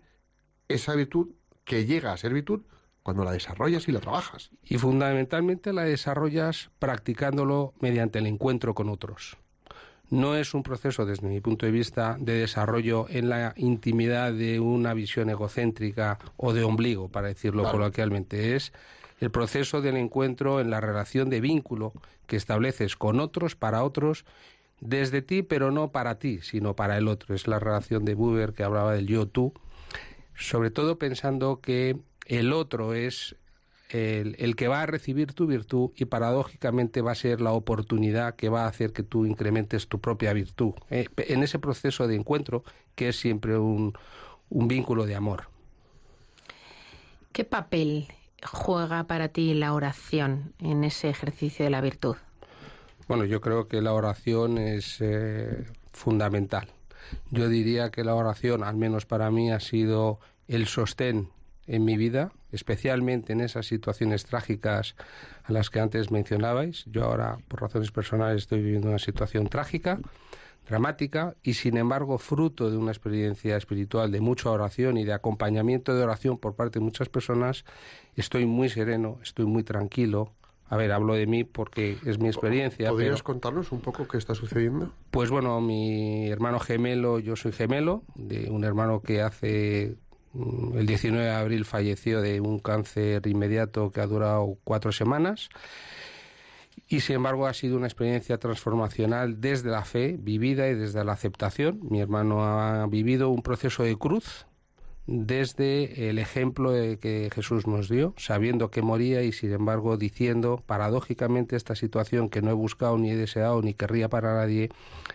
esa virtud que llega a ser virtud cuando la desarrollas y la trabajas. Y fundamentalmente la desarrollas practicándolo mediante el encuentro con otros. No es un proceso, desde mi punto de vista, de desarrollo en la intimidad de una visión egocéntrica o de ombligo, para decirlo coloquialmente. Es el proceso del encuentro en la relación de vínculo que estableces con otros, para otros, desde ti, pero no para ti, sino para el otro. Es la relación de Buber que hablaba del yo-tú, sobre todo pensando que el otro es el, que va a recibir tu virtud y paradójicamente va a ser la oportunidad que va a hacer que tú incrementes tu propia virtud. Eh, en ese proceso de encuentro que es siempre un, un vínculo de amor. ¿Qué papel juega para ti la oración en ese ejercicio de la virtud? Bueno, yo creo que la oración es eh, fundamental. Yo diría que la oración, al menos para mí, ha sido el sostén en mi vida, especialmente en esas situaciones trágicas a las que antes mencionabais. Yo ahora, por razones personales, estoy viviendo una situación trágica, dramática, y sin embargo, fruto de una experiencia espiritual de mucha oración y de acompañamiento de oración por parte de muchas personas, estoy muy sereno, estoy muy tranquilo, a ver, hablo de mí porque es mi experiencia. ¿Podrías contarnos un poco qué está sucediendo? Pues bueno, mi hermano gemelo, yo soy gemelo, de un hermano que hace mm, el 19 de abril falleció de un cáncer inmediato que ha durado cuatro semanas. Y sin embargo ha sido una experiencia transformacional desde la fe vivida y desde la aceptación. Mi hermano ha vivido un proceso de cruz desde el ejemplo que Jesús nos dio, sabiendo que moría y sin embargo diciendo paradójicamente esta situación que no he buscado ni he deseado ni querría para nadie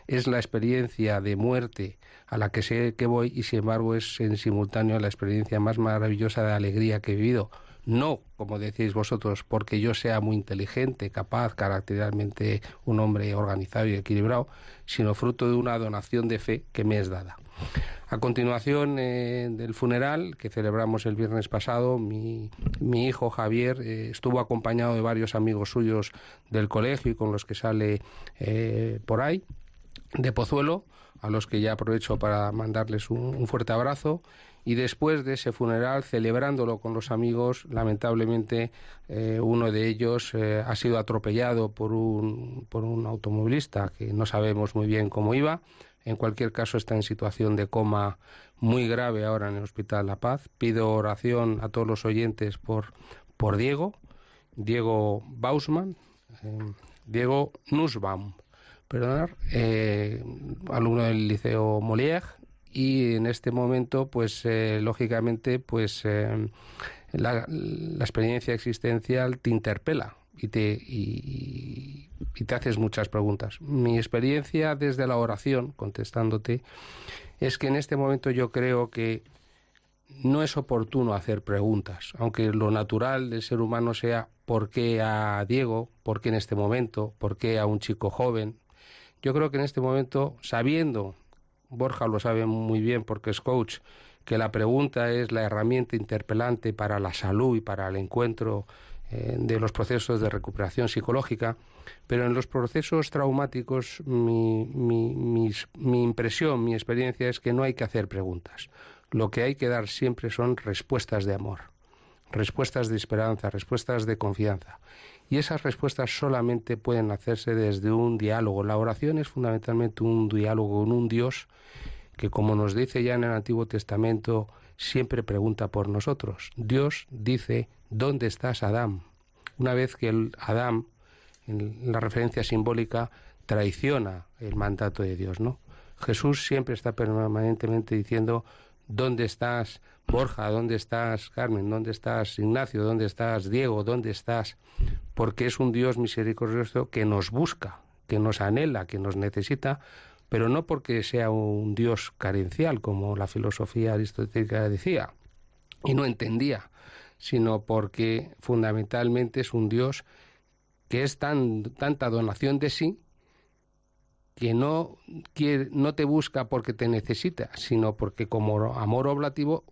es la experiencia de muerte a la que sé que voy y sin embargo es en simultáneo la experiencia más maravillosa de alegría que he vivido. No, como decís vosotros, porque yo sea muy inteligente, capaz, caracteralmente un hombre organizado y equilibrado, sino fruto de una donación de fe que me es dada. A continuación eh, del funeral que celebramos el viernes pasado, mi, hijo Javier eh, estuvo acompañado de varios amigos suyos del colegio y con los que sale eh, por ahí, de Pozuelo, a los que ya aprovecho para mandarles un, fuerte abrazo. Y después de ese funeral, celebrándolo con los amigos, lamentablemente uno de ellos ha sido atropellado por un, por un automovilista que no sabemos muy bien cómo iba en cualquier caso está en situación de coma muy grave ahora en el Hospital La Paz. Pido oración a todos los oyentes por, por Diego, Diego Bausman, eh, Diego Nussbaum, perdonar, eh, alumno del Liceo Molière, y en este momento, pues eh, lógicamente, pues eh, la, experiencia existencial te interpela y te, y te haces muchas preguntas. Mi experiencia desde la oración, contestándote, es que en este momento yo creo que no es oportuno hacer preguntas, aunque lo natural del ser humano sea ¿por qué a Diego? ¿Por qué en este momento? ¿Por qué a un chico joven? Yo creo que en este momento, sabiendo, Borja lo sabe muy bien porque es coach, que la pregunta es la herramienta interpelante para la salud y para el encuentro eh, de los procesos de recuperación psicológica, pero en los procesos traumáticos mi, mi, impresión, mi experiencia es que no hay que hacer preguntas. Lo que hay que dar siempre son respuestas de amor, respuestas de esperanza, respuestas de confianza. Y esas respuestas solamente pueden hacerse desde un diálogo. La oración es fundamentalmente un diálogo con un Dios que, como nos dice ya en el Antiguo Testamento, siempre pregunta por nosotros. Dios dice, ¿dónde estás, Adán? Una vez que el Adán, en la referencia simbólica, traiciona el mandato de Dios, ¿no? Jesús siempre está permanentemente diciendo, ¿dónde estás, Borja? ¿Dónde estás, Carmen? ¿Dónde estás, Ignacio? ¿Dónde estás, Diego? ¿Dónde estás? Porque es un Dios misericordioso que nos busca, que nos anhela, que nos necesita, pero no porque sea un Dios carencial, como la filosofía aristotélica decía, y no entendía, sino porque fundamentalmente es un Dios que es tan, tanta donación de sí que no, quiere, no te busca porque te necesita, sino porque como amor oblativo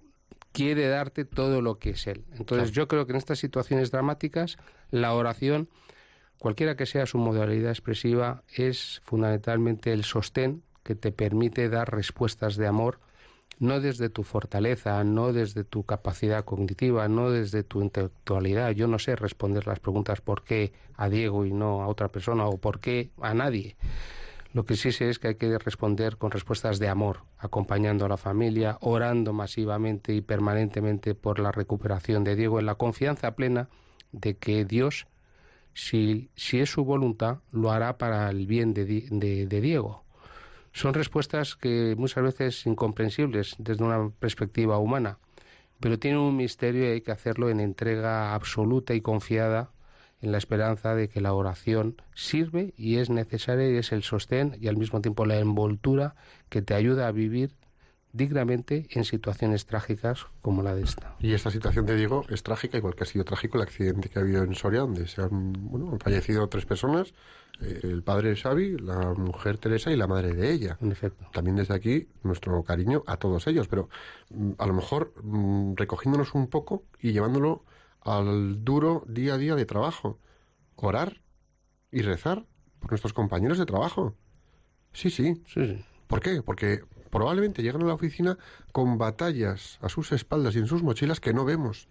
quiere darte todo lo que es Él. Entonces yo creo que en estas situaciones dramáticas la oración, cualquiera que sea su modalidad expresiva, es fundamentalmente el sostén que te permite dar respuestas de amor no desde tu fortaleza, no desde tu capacidad cognitiva, no desde tu intelectualidad. Yo no sé responder las preguntas por qué a Diego y no a otra persona o por qué a nadie. Lo que sí sé es que hay que responder con respuestas de amor, acompañando a la familia, orando masivamente y permanentemente por la recuperación de Diego, en la confianza plena de que Dios, si, si es su voluntad, lo hará para el bien de, de- de Diego. Son respuestas que muchas veces incomprensibles desde una perspectiva humana, pero tienen un misterio y hay que hacerlo en entrega absoluta y confiada en la esperanza de que la oración sirve y es necesaria y es el sostén y al mismo tiempo la envoltura que te ayuda a vivir dignamente en situaciones trágicas como la de esta. Y esta situación de Diego es trágica, igual que ha sido trágico el accidente que ha habido en Soria, donde se han, bueno, han fallecido tres personas, eh, el padre Xavi, la mujer Teresa y la madre de ella. En efecto. También desde aquí nuestro cariño a todos ellos, pero mm, a lo mejor mm, recogiéndonos un poco y llevándolo al duro día a día de trabajo. Orar y rezar por nuestros compañeros de trabajo. Sí, sí. Sí, sí. ¿Por qué? Porque probablemente llegan a la oficina con batallas a sus espaldas y en sus mochilas que no vemos.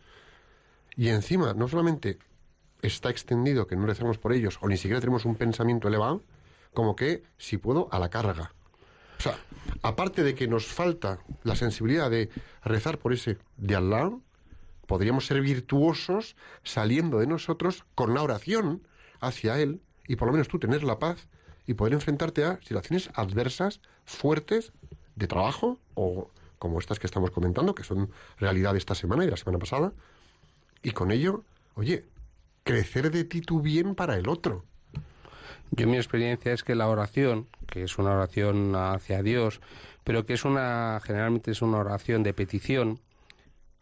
Y encima, no solamente está extendido que no recemos por ellos, o ni siquiera tenemos un pensamiento elevado, como que, si puedo, a la carga. O sea, aparte de que nos falta la sensibilidad de rezar por ese de al lado, podríamos ser virtuosos saliendo de nosotros con la oración hacia Él y por lo menos tú tener la paz y poder enfrentarte a situaciones adversas, fuertes, de trabajo o como estas que estamos comentando, que son realidad de esta semana y la semana pasada, y con ello, oye, crecer de ti tu bien para el otro. Yo mi experiencia es que la oración, que es una oración hacia Dios, pero que es una generalmente es una oración de petición,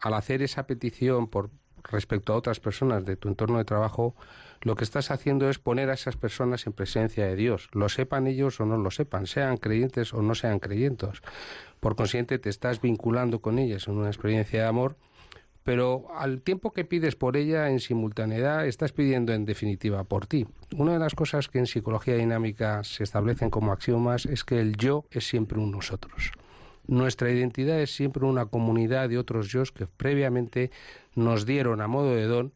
al hacer esa petición por respecto a otras personas de tu entorno de trabajo, lo que estás haciendo es poner a esas personas en presencia de Dios, lo sepan ellos o no lo sepan, sean creyentes o no sean creyentes. Por consiguiente, te estás vinculando con ellas en una experiencia de amor, pero al tiempo que pides por ella, en simultaneidad, estás pidiendo en definitiva por ti. Una de las cosas que en psicología dinámica se establecen como axiomas es que el yo es siempre un nosotros. Nuestra identidad es siempre una comunidad de otros yo que previamente nos dieron a modo de don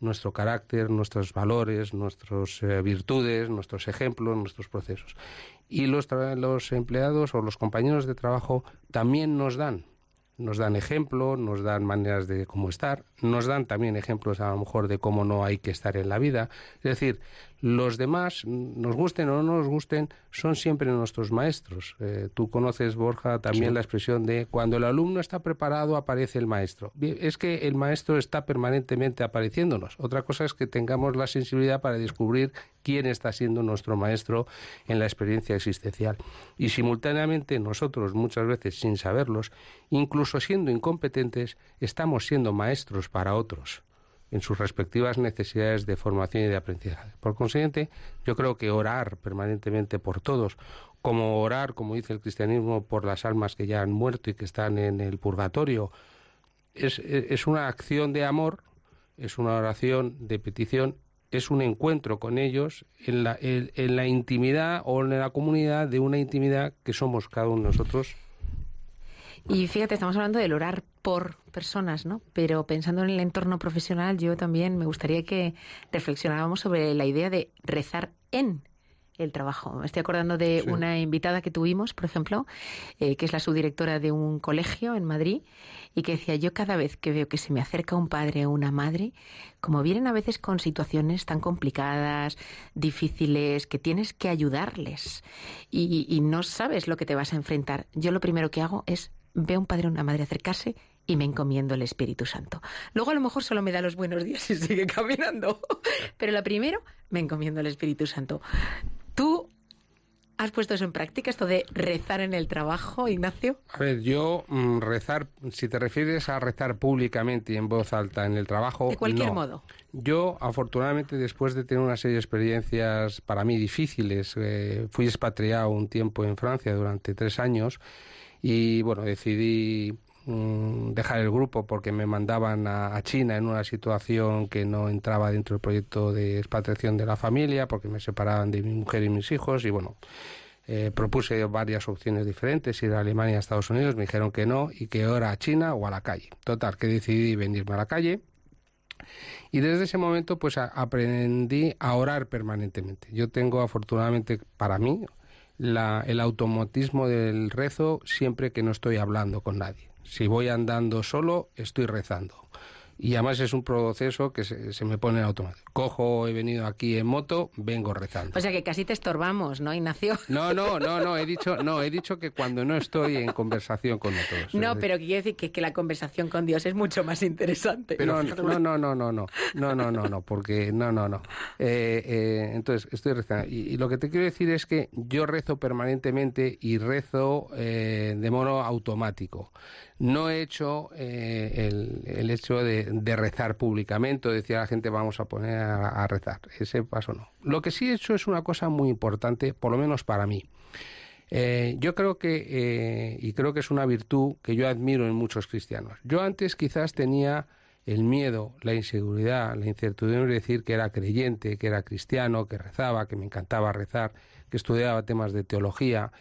nuestro carácter, nuestros valores, nuestras eh, virtudes, nuestros ejemplos, nuestros procesos. Y los, los empleados o los compañeros de trabajo también nos dan nos dan ejemplo, nos dan maneras de cómo estar, nos dan también ejemplos a lo mejor de cómo no hay que estar en la vida. Es decir, los demás, nos gusten o no nos gusten, son siempre nuestros maestros. Eh, tú conoces, Borja, también la expresión de cuando el alumno está preparado aparece el maestro. Bien, es que el maestro está permanentemente apareciéndonos. Otra cosa es que tengamos la sensibilidad para descubrir quién está siendo nuestro maestro en la experiencia existencial. Y simultáneamente nosotros, muchas veces sin saberlos, incluso siendo incompetentes, estamos siendo maestros para otros en sus respectivas necesidades de formación y de aprendizaje. Por consiguiente, yo creo que orar permanentemente por todos, como orar, como dice el cristianismo, por las almas que ya han muerto y que están en el purgatorio, es, es una acción de amor, es una oración de petición es un encuentro con ellos en la, en, en la intimidad o en la comunidad de una intimidad que somos cada uno de nosotros. Y fíjate, estamos hablando del orar por personas, ¿no? Pero pensando en el entorno profesional, yo también me gustaría que reflexionáramos sobre la idea de rezar en el trabajo. Me estoy acordando de Sí. una invitada que tuvimos, por ejemplo, eh, que es la subdirectora de un colegio en Madrid, y que decía, yo cada vez que veo que se me acerca un padre o una madre, como vienen a veces con situaciones tan complicadas, difíciles, que tienes que ayudarles y, y no sabes lo que te vas a enfrentar, yo lo primero que hago es ver a un padre o una madre acercarse y me encomiendo el Espíritu Santo. Luego a lo mejor solo me da los buenos días y sigue caminando, pero lo primero me encomiendo el Espíritu Santo. ¿Tú has puesto eso en práctica, esto de rezar en el trabajo, Ignacio? A ver, yo mm, rezar, si te refieres a rezar públicamente y en voz alta en el trabajo, De cualquier no. modo. Yo, afortunadamente, después de tener una serie de experiencias para mí difíciles, eh, fui expatriado un tiempo en Francia durante tres años y, bueno, decidí mm, dejar el grupo porque me mandaban a, China en una situación que no entraba dentro del proyecto de expatriación de la familia porque me separaban de mi mujer y mis hijos y, bueno, eh, propuse varias opciones diferentes, ir a Alemania, a Estados Unidos, me dijeron que no y que ahora a China o a la calle. Total, que decidí venirme a la calle y desde ese momento pues a- aprendí a orar permanentemente. Yo tengo afortunadamente para mí la- el automatismo del rezo siempre que no estoy hablando con nadie. Si voy andando solo, estoy rezando. Y además es un proceso que se, se me pone en automático. Cojo, he venido aquí en moto, vengo rezando. O sea que casi te estorbamos, ¿no, Ignacio? No, no, no, no, he dicho, no, he dicho que cuando no estoy en conversación con otros. No, pero quiero decir que, que la conversación con Dios es mucho más interesante. Pero no, no, no, no, no, no, no, no, no, no, porque no, no, no. Eh, eh, entonces, estoy rezando. Y, y lo que te quiero decir es que yo rezo permanentemente y rezo eh, de modo automático. No he hecho eh, el, el hecho de, de rezar públicamente o decir la gente vamos a poner a, rezar. Ese paso no. Lo que sí he hecho es una cosa muy importante, por lo menos para mí. Eh, yo creo que, eh, y creo que es una virtud que yo admiro en muchos cristianos. Yo antes quizás tenía el miedo, la inseguridad, la incertidumbre de decir que era creyente, que era cristiano, que rezaba, que me encantaba rezar, que estudiaba temas de teología,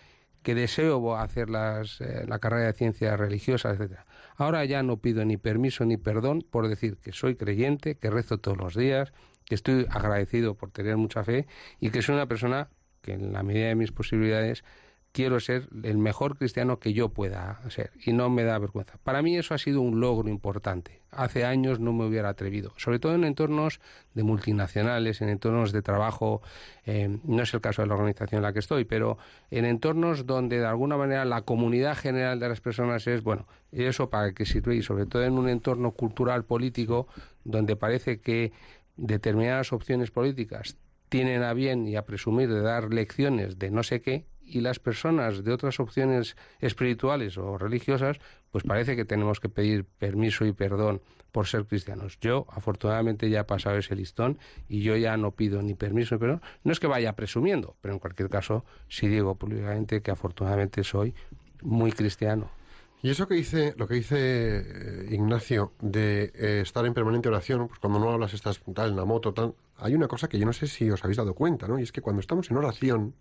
que deseo hacer las, eh, la carrera de ciencias religiosas, etcétera. Ahora ya no pido ni permiso ni perdón por decir que soy creyente, que rezo todos los días, que estoy agradecido por tener mucha fe y que soy una persona que en la medida de mis posibilidades quiero ser el mejor cristiano que yo pueda ser y no me da vergüenza. Para mí eso ha sido un logro importante. Hace años no me hubiera atrevido, sobre todo en entornos de multinacionales, en entornos de trabajo, eh, no es el caso de la organización en la que estoy, pero en entornos donde de alguna manera la comunidad general de las personas es, bueno, ¿y eso para qué sirve? Y sobre todo en un entorno cultural político donde parece que determinadas opciones políticas tienen a bien y a presumir de dar lecciones de no sé qué y las personas de otras opciones espirituales o religiosas, pues parece que tenemos que pedir permiso y perdón por ser cristianos. Yo, afortunadamente, ya he pasado ese listón y yo ya no pido ni permiso ni perdón. No es que vaya presumiendo, pero en cualquier caso sí digo públicamente que afortunadamente soy muy cristiano. Y eso que dice, lo que dice eh, Ignacio de eh, estar en permanente oración, pues cuando no hablas estás tal en la moto, tal, hay una cosa que yo no sé si os habéis dado cuenta, ¿no? Y es que cuando estamos en oración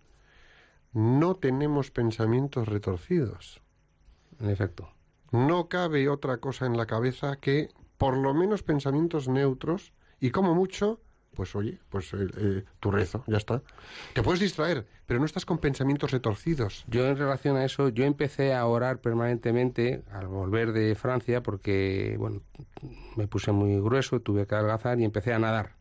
no tenemos pensamientos retorcidos. En efecto. No cabe otra cosa en la cabeza que por lo menos pensamientos neutros y como mucho pues oye, pues eh, eh, tu rezo, ya está. Te puedes distraer, pero no estás con pensamientos retorcidos. Yo en relación a eso, yo empecé a orar permanentemente al volver de Francia porque, bueno, me puse muy grueso, tuve que adelgazar y empecé a nadar.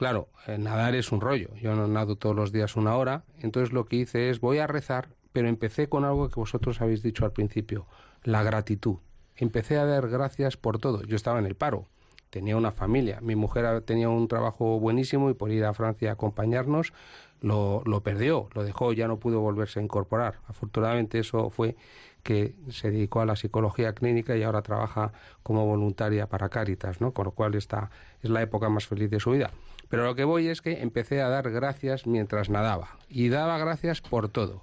Claro, eh, nadar es un rollo. Yo no nado todos los días una hora, entonces lo que hice es voy a rezar, pero empecé con algo que vosotros habéis dicho al principio, la gratitud. Empecé a dar gracias por todo. Yo estaba en el paro, tenía una familia, mi mujer tenía un trabajo buenísimo y por ir a Francia a acompañarnos lo, lo perdió, lo dejó, ya no pudo volverse a incorporar. Afortunadamente eso fue que se dedicó a la psicología clínica y ahora trabaja como voluntaria para Cáritas. Con lo cual esta es la época más feliz de su vida. Pero lo que voy es que empecé a dar gracias mientras nadaba y daba gracias por todo.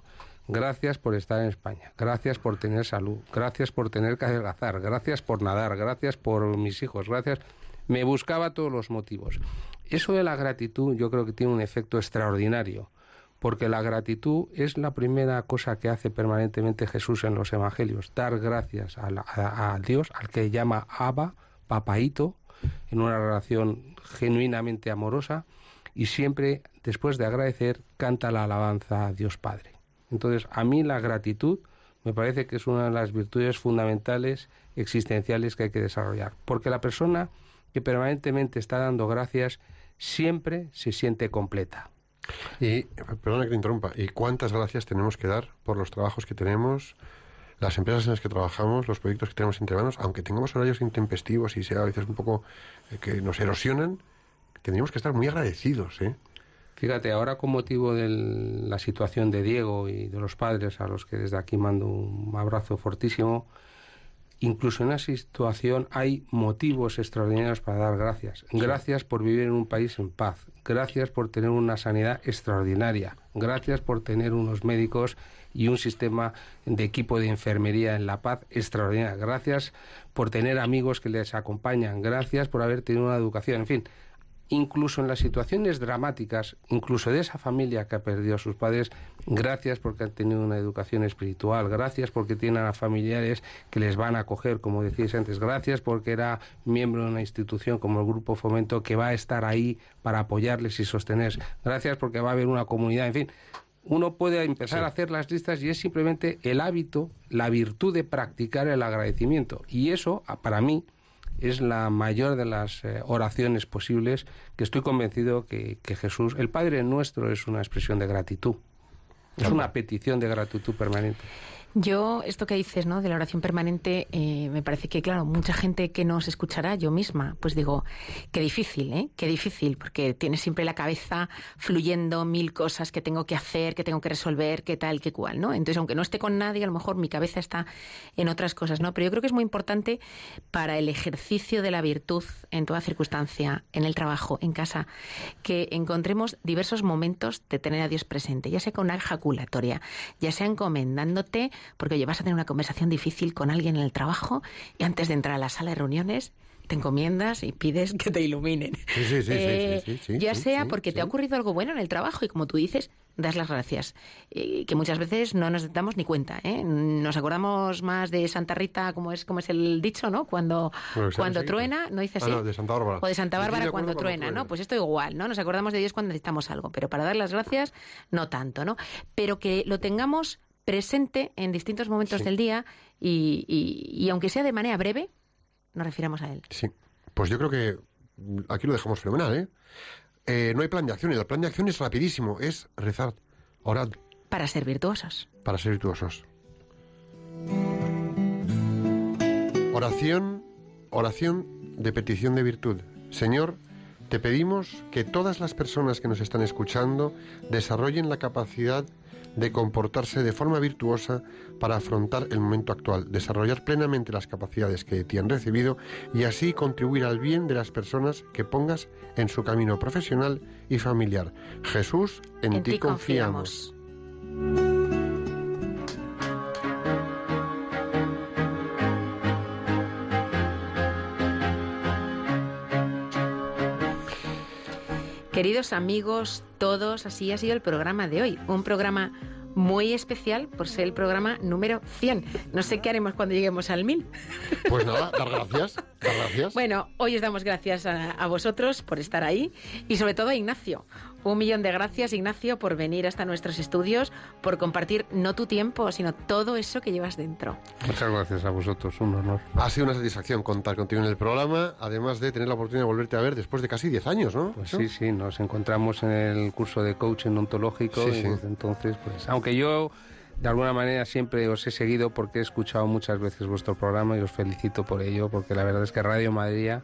Gracias por estar en España, gracias por tener salud, gracias por tener que adelgazar, gracias por nadar, gracias por mis hijos, gracias. Me buscaba todos los motivos. Eso de la gratitud yo creo que tiene un efecto extraordinario porque la gratitud es la primera cosa que hace permanentemente Jesús en los Evangelios, dar gracias a, la- a- Dios, al que llama Abba, papaito, en una relación genuinamente amorosa, y siempre, después de agradecer, canta la alabanza a Dios Padre. Entonces, a mí la gratitud me parece que es una de las virtudes fundamentales existenciales que hay que desarrollar, porque la persona que permanentemente está dando gracias siempre se siente completa. Y, perdona que te interrumpa, ¿y cuántas gracias tenemos que dar por los trabajos que tenemos, las empresas en las que trabajamos, los proyectos que tenemos entre manos, aunque tengamos horarios intempestivos y sea a veces un poco eh, que nos erosionan, tendríamos que estar muy agradecidos, ¿eh? Fíjate, ahora con motivo de la situación de Diego y de los padres, a los que desde aquí mando un abrazo fortísimo, incluso en esa situación hay motivos extraordinarios para dar gracias. Gracias por vivir en un país en paz. Gracias por tener una sanidad extraordinaria. Gracias por tener unos médicos y un sistema de equipo de enfermería en La Paz extraordinario. Gracias por tener amigos que les acompañan. Gracias por haber tenido una educación. En fin, incluso en las situaciones dramáticas, incluso de esa familia que ha perdido a sus padres, gracias porque han tenido una educación espiritual, gracias porque tienen a familiares que les van a acoger, como decíais antes, gracias porque era miembro de una institución como el Grupo Fomento que va a estar ahí para apoyarles y sostenerles, gracias porque va a haber una comunidad, en fin. Uno puede empezar Sí. a hacer las listas y es simplemente el hábito, la virtud de practicar el agradecimiento. Y eso, para mí, es la mayor de las eh, oraciones posibles que estoy convencido que, que Jesús, el Padre nuestro, es una expresión de gratitud. Es una petición de gratitud permanente. Yo, esto que dices, ¿no? De la oración permanente, eh, me parece que, claro, mucha gente que nos escuchará, yo misma, pues digo, qué difícil, ¿eh? Qué difícil, porque tienes siempre la cabeza fluyendo mil cosas que tengo que hacer, que tengo que resolver, qué tal, qué cual, ¿no? Entonces, aunque no esté con nadie, a lo mejor mi cabeza está en otras cosas, ¿no? Pero yo creo que es muy importante para el ejercicio de la virtud en toda circunstancia, en el trabajo, en casa, que encontremos diversos momentos de tener a Dios presente, ya sea con una ejaculatoria, ya sea encomendándote, porque oye, vas a tener una conversación difícil con alguien en el trabajo y antes de entrar a la sala de reuniones te encomiendas y pides que te iluminen. Sí, sí, sí, Eh, sí, sí, sí, ya sea porque te ha ocurrido algo bueno en el trabajo y como tú dices, das las gracias. Eh, que muchas veces no nos damos ni cuenta. ¿eh? Nos acordamos más de Santa Rita, como es, como es el dicho, ¿no? Cuando, Bueno, ¿sabes cuando truena, ¿no dice Ah, así? no, de Santa Bárbara. O de Santa de Bárbara cuando, cuando truena, truena. ¿no? Pues esto igual, ¿no? Nos acordamos de Dios cuando necesitamos algo, pero para dar las gracias, no tanto, ¿no? Pero que lo tengamos presente en distintos momentos Sí. del día y, y- y aunque sea de manera breve, nos refiramos a él. Sí. Pues yo creo que aquí lo dejamos fenomenal, ¿eh? Eh, no hay plan de acción, y el plan de acción es rapidísimo, es rezar, orad Para ser virtuosos. para ser virtuosos. Oración, oración de petición de virtud. Señor, te pedimos que todas las personas que nos están escuchando desarrollen la capacidad de comportarse de forma virtuosa para afrontar el momento actual, desarrollar plenamente las capacidades que de ti han recibido y así contribuir al bien de las personas que pongas en su camino profesional y familiar. Jesús, en, ti confiamos. Queridos amigos, todos, así ha sido el programa de hoy. Un programa muy especial por ser el programa número 100. No sé qué haremos cuando lleguemos al 1000. Pues nada, dar gracias. Gracias. Bueno, hoy os damos gracias a, a vosotros por estar ahí y sobre todo a Ignacio. Un millón de gracias, Ignacio, por venir hasta nuestros estudios, por compartir no tu tiempo, sino todo eso que llevas dentro. Muchas gracias a vosotros, un honor. Ha sido una satisfacción contar contigo en el programa, además de tener la oportunidad de volverte a ver después de casi 10 años, ¿no? Pues sí, sí, nos encontramos en el curso de coaching ontológico Sí, y sí. desde entonces, pues, aunque yo de alguna manera siempre os he seguido porque he escuchado muchas veces vuestro programa y os felicito por ello, porque la verdad es que Radio Madrid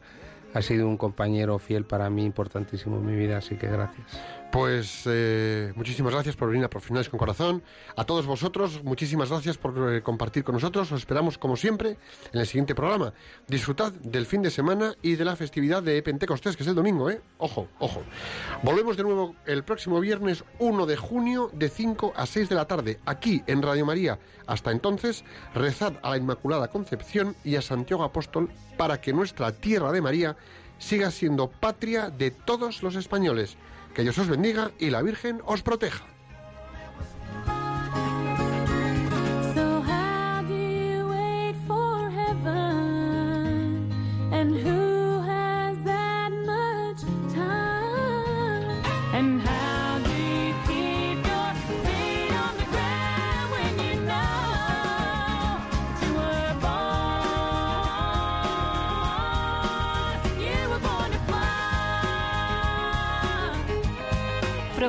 ha sido un compañero fiel para mí, importantísimo en mi vida, así que gracias. Pues eh, muchísimas gracias por venir a Profesionales con Corazón. A todos vosotros, muchísimas gracias por eh, compartir con nosotros. Os esperamos, como siempre, en el siguiente programa. Disfrutad del fin de semana y de la festividad de Pentecostés, que es el domingo, ¿eh? Ojo, ojo. Volvemos de nuevo el próximo viernes 1 de junio de 5 a 6 de la tarde, aquí en Radio María. Hasta entonces, rezad a la Inmaculada Concepción y a Santiago Apóstol para que nuestra tierra de María siga siendo patria de todos los españoles. Que Dios os bendiga y la Virgen os proteja.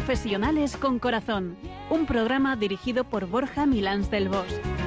Profesionales con Corazón, un programa dirigido por Borja Milans del Bosch.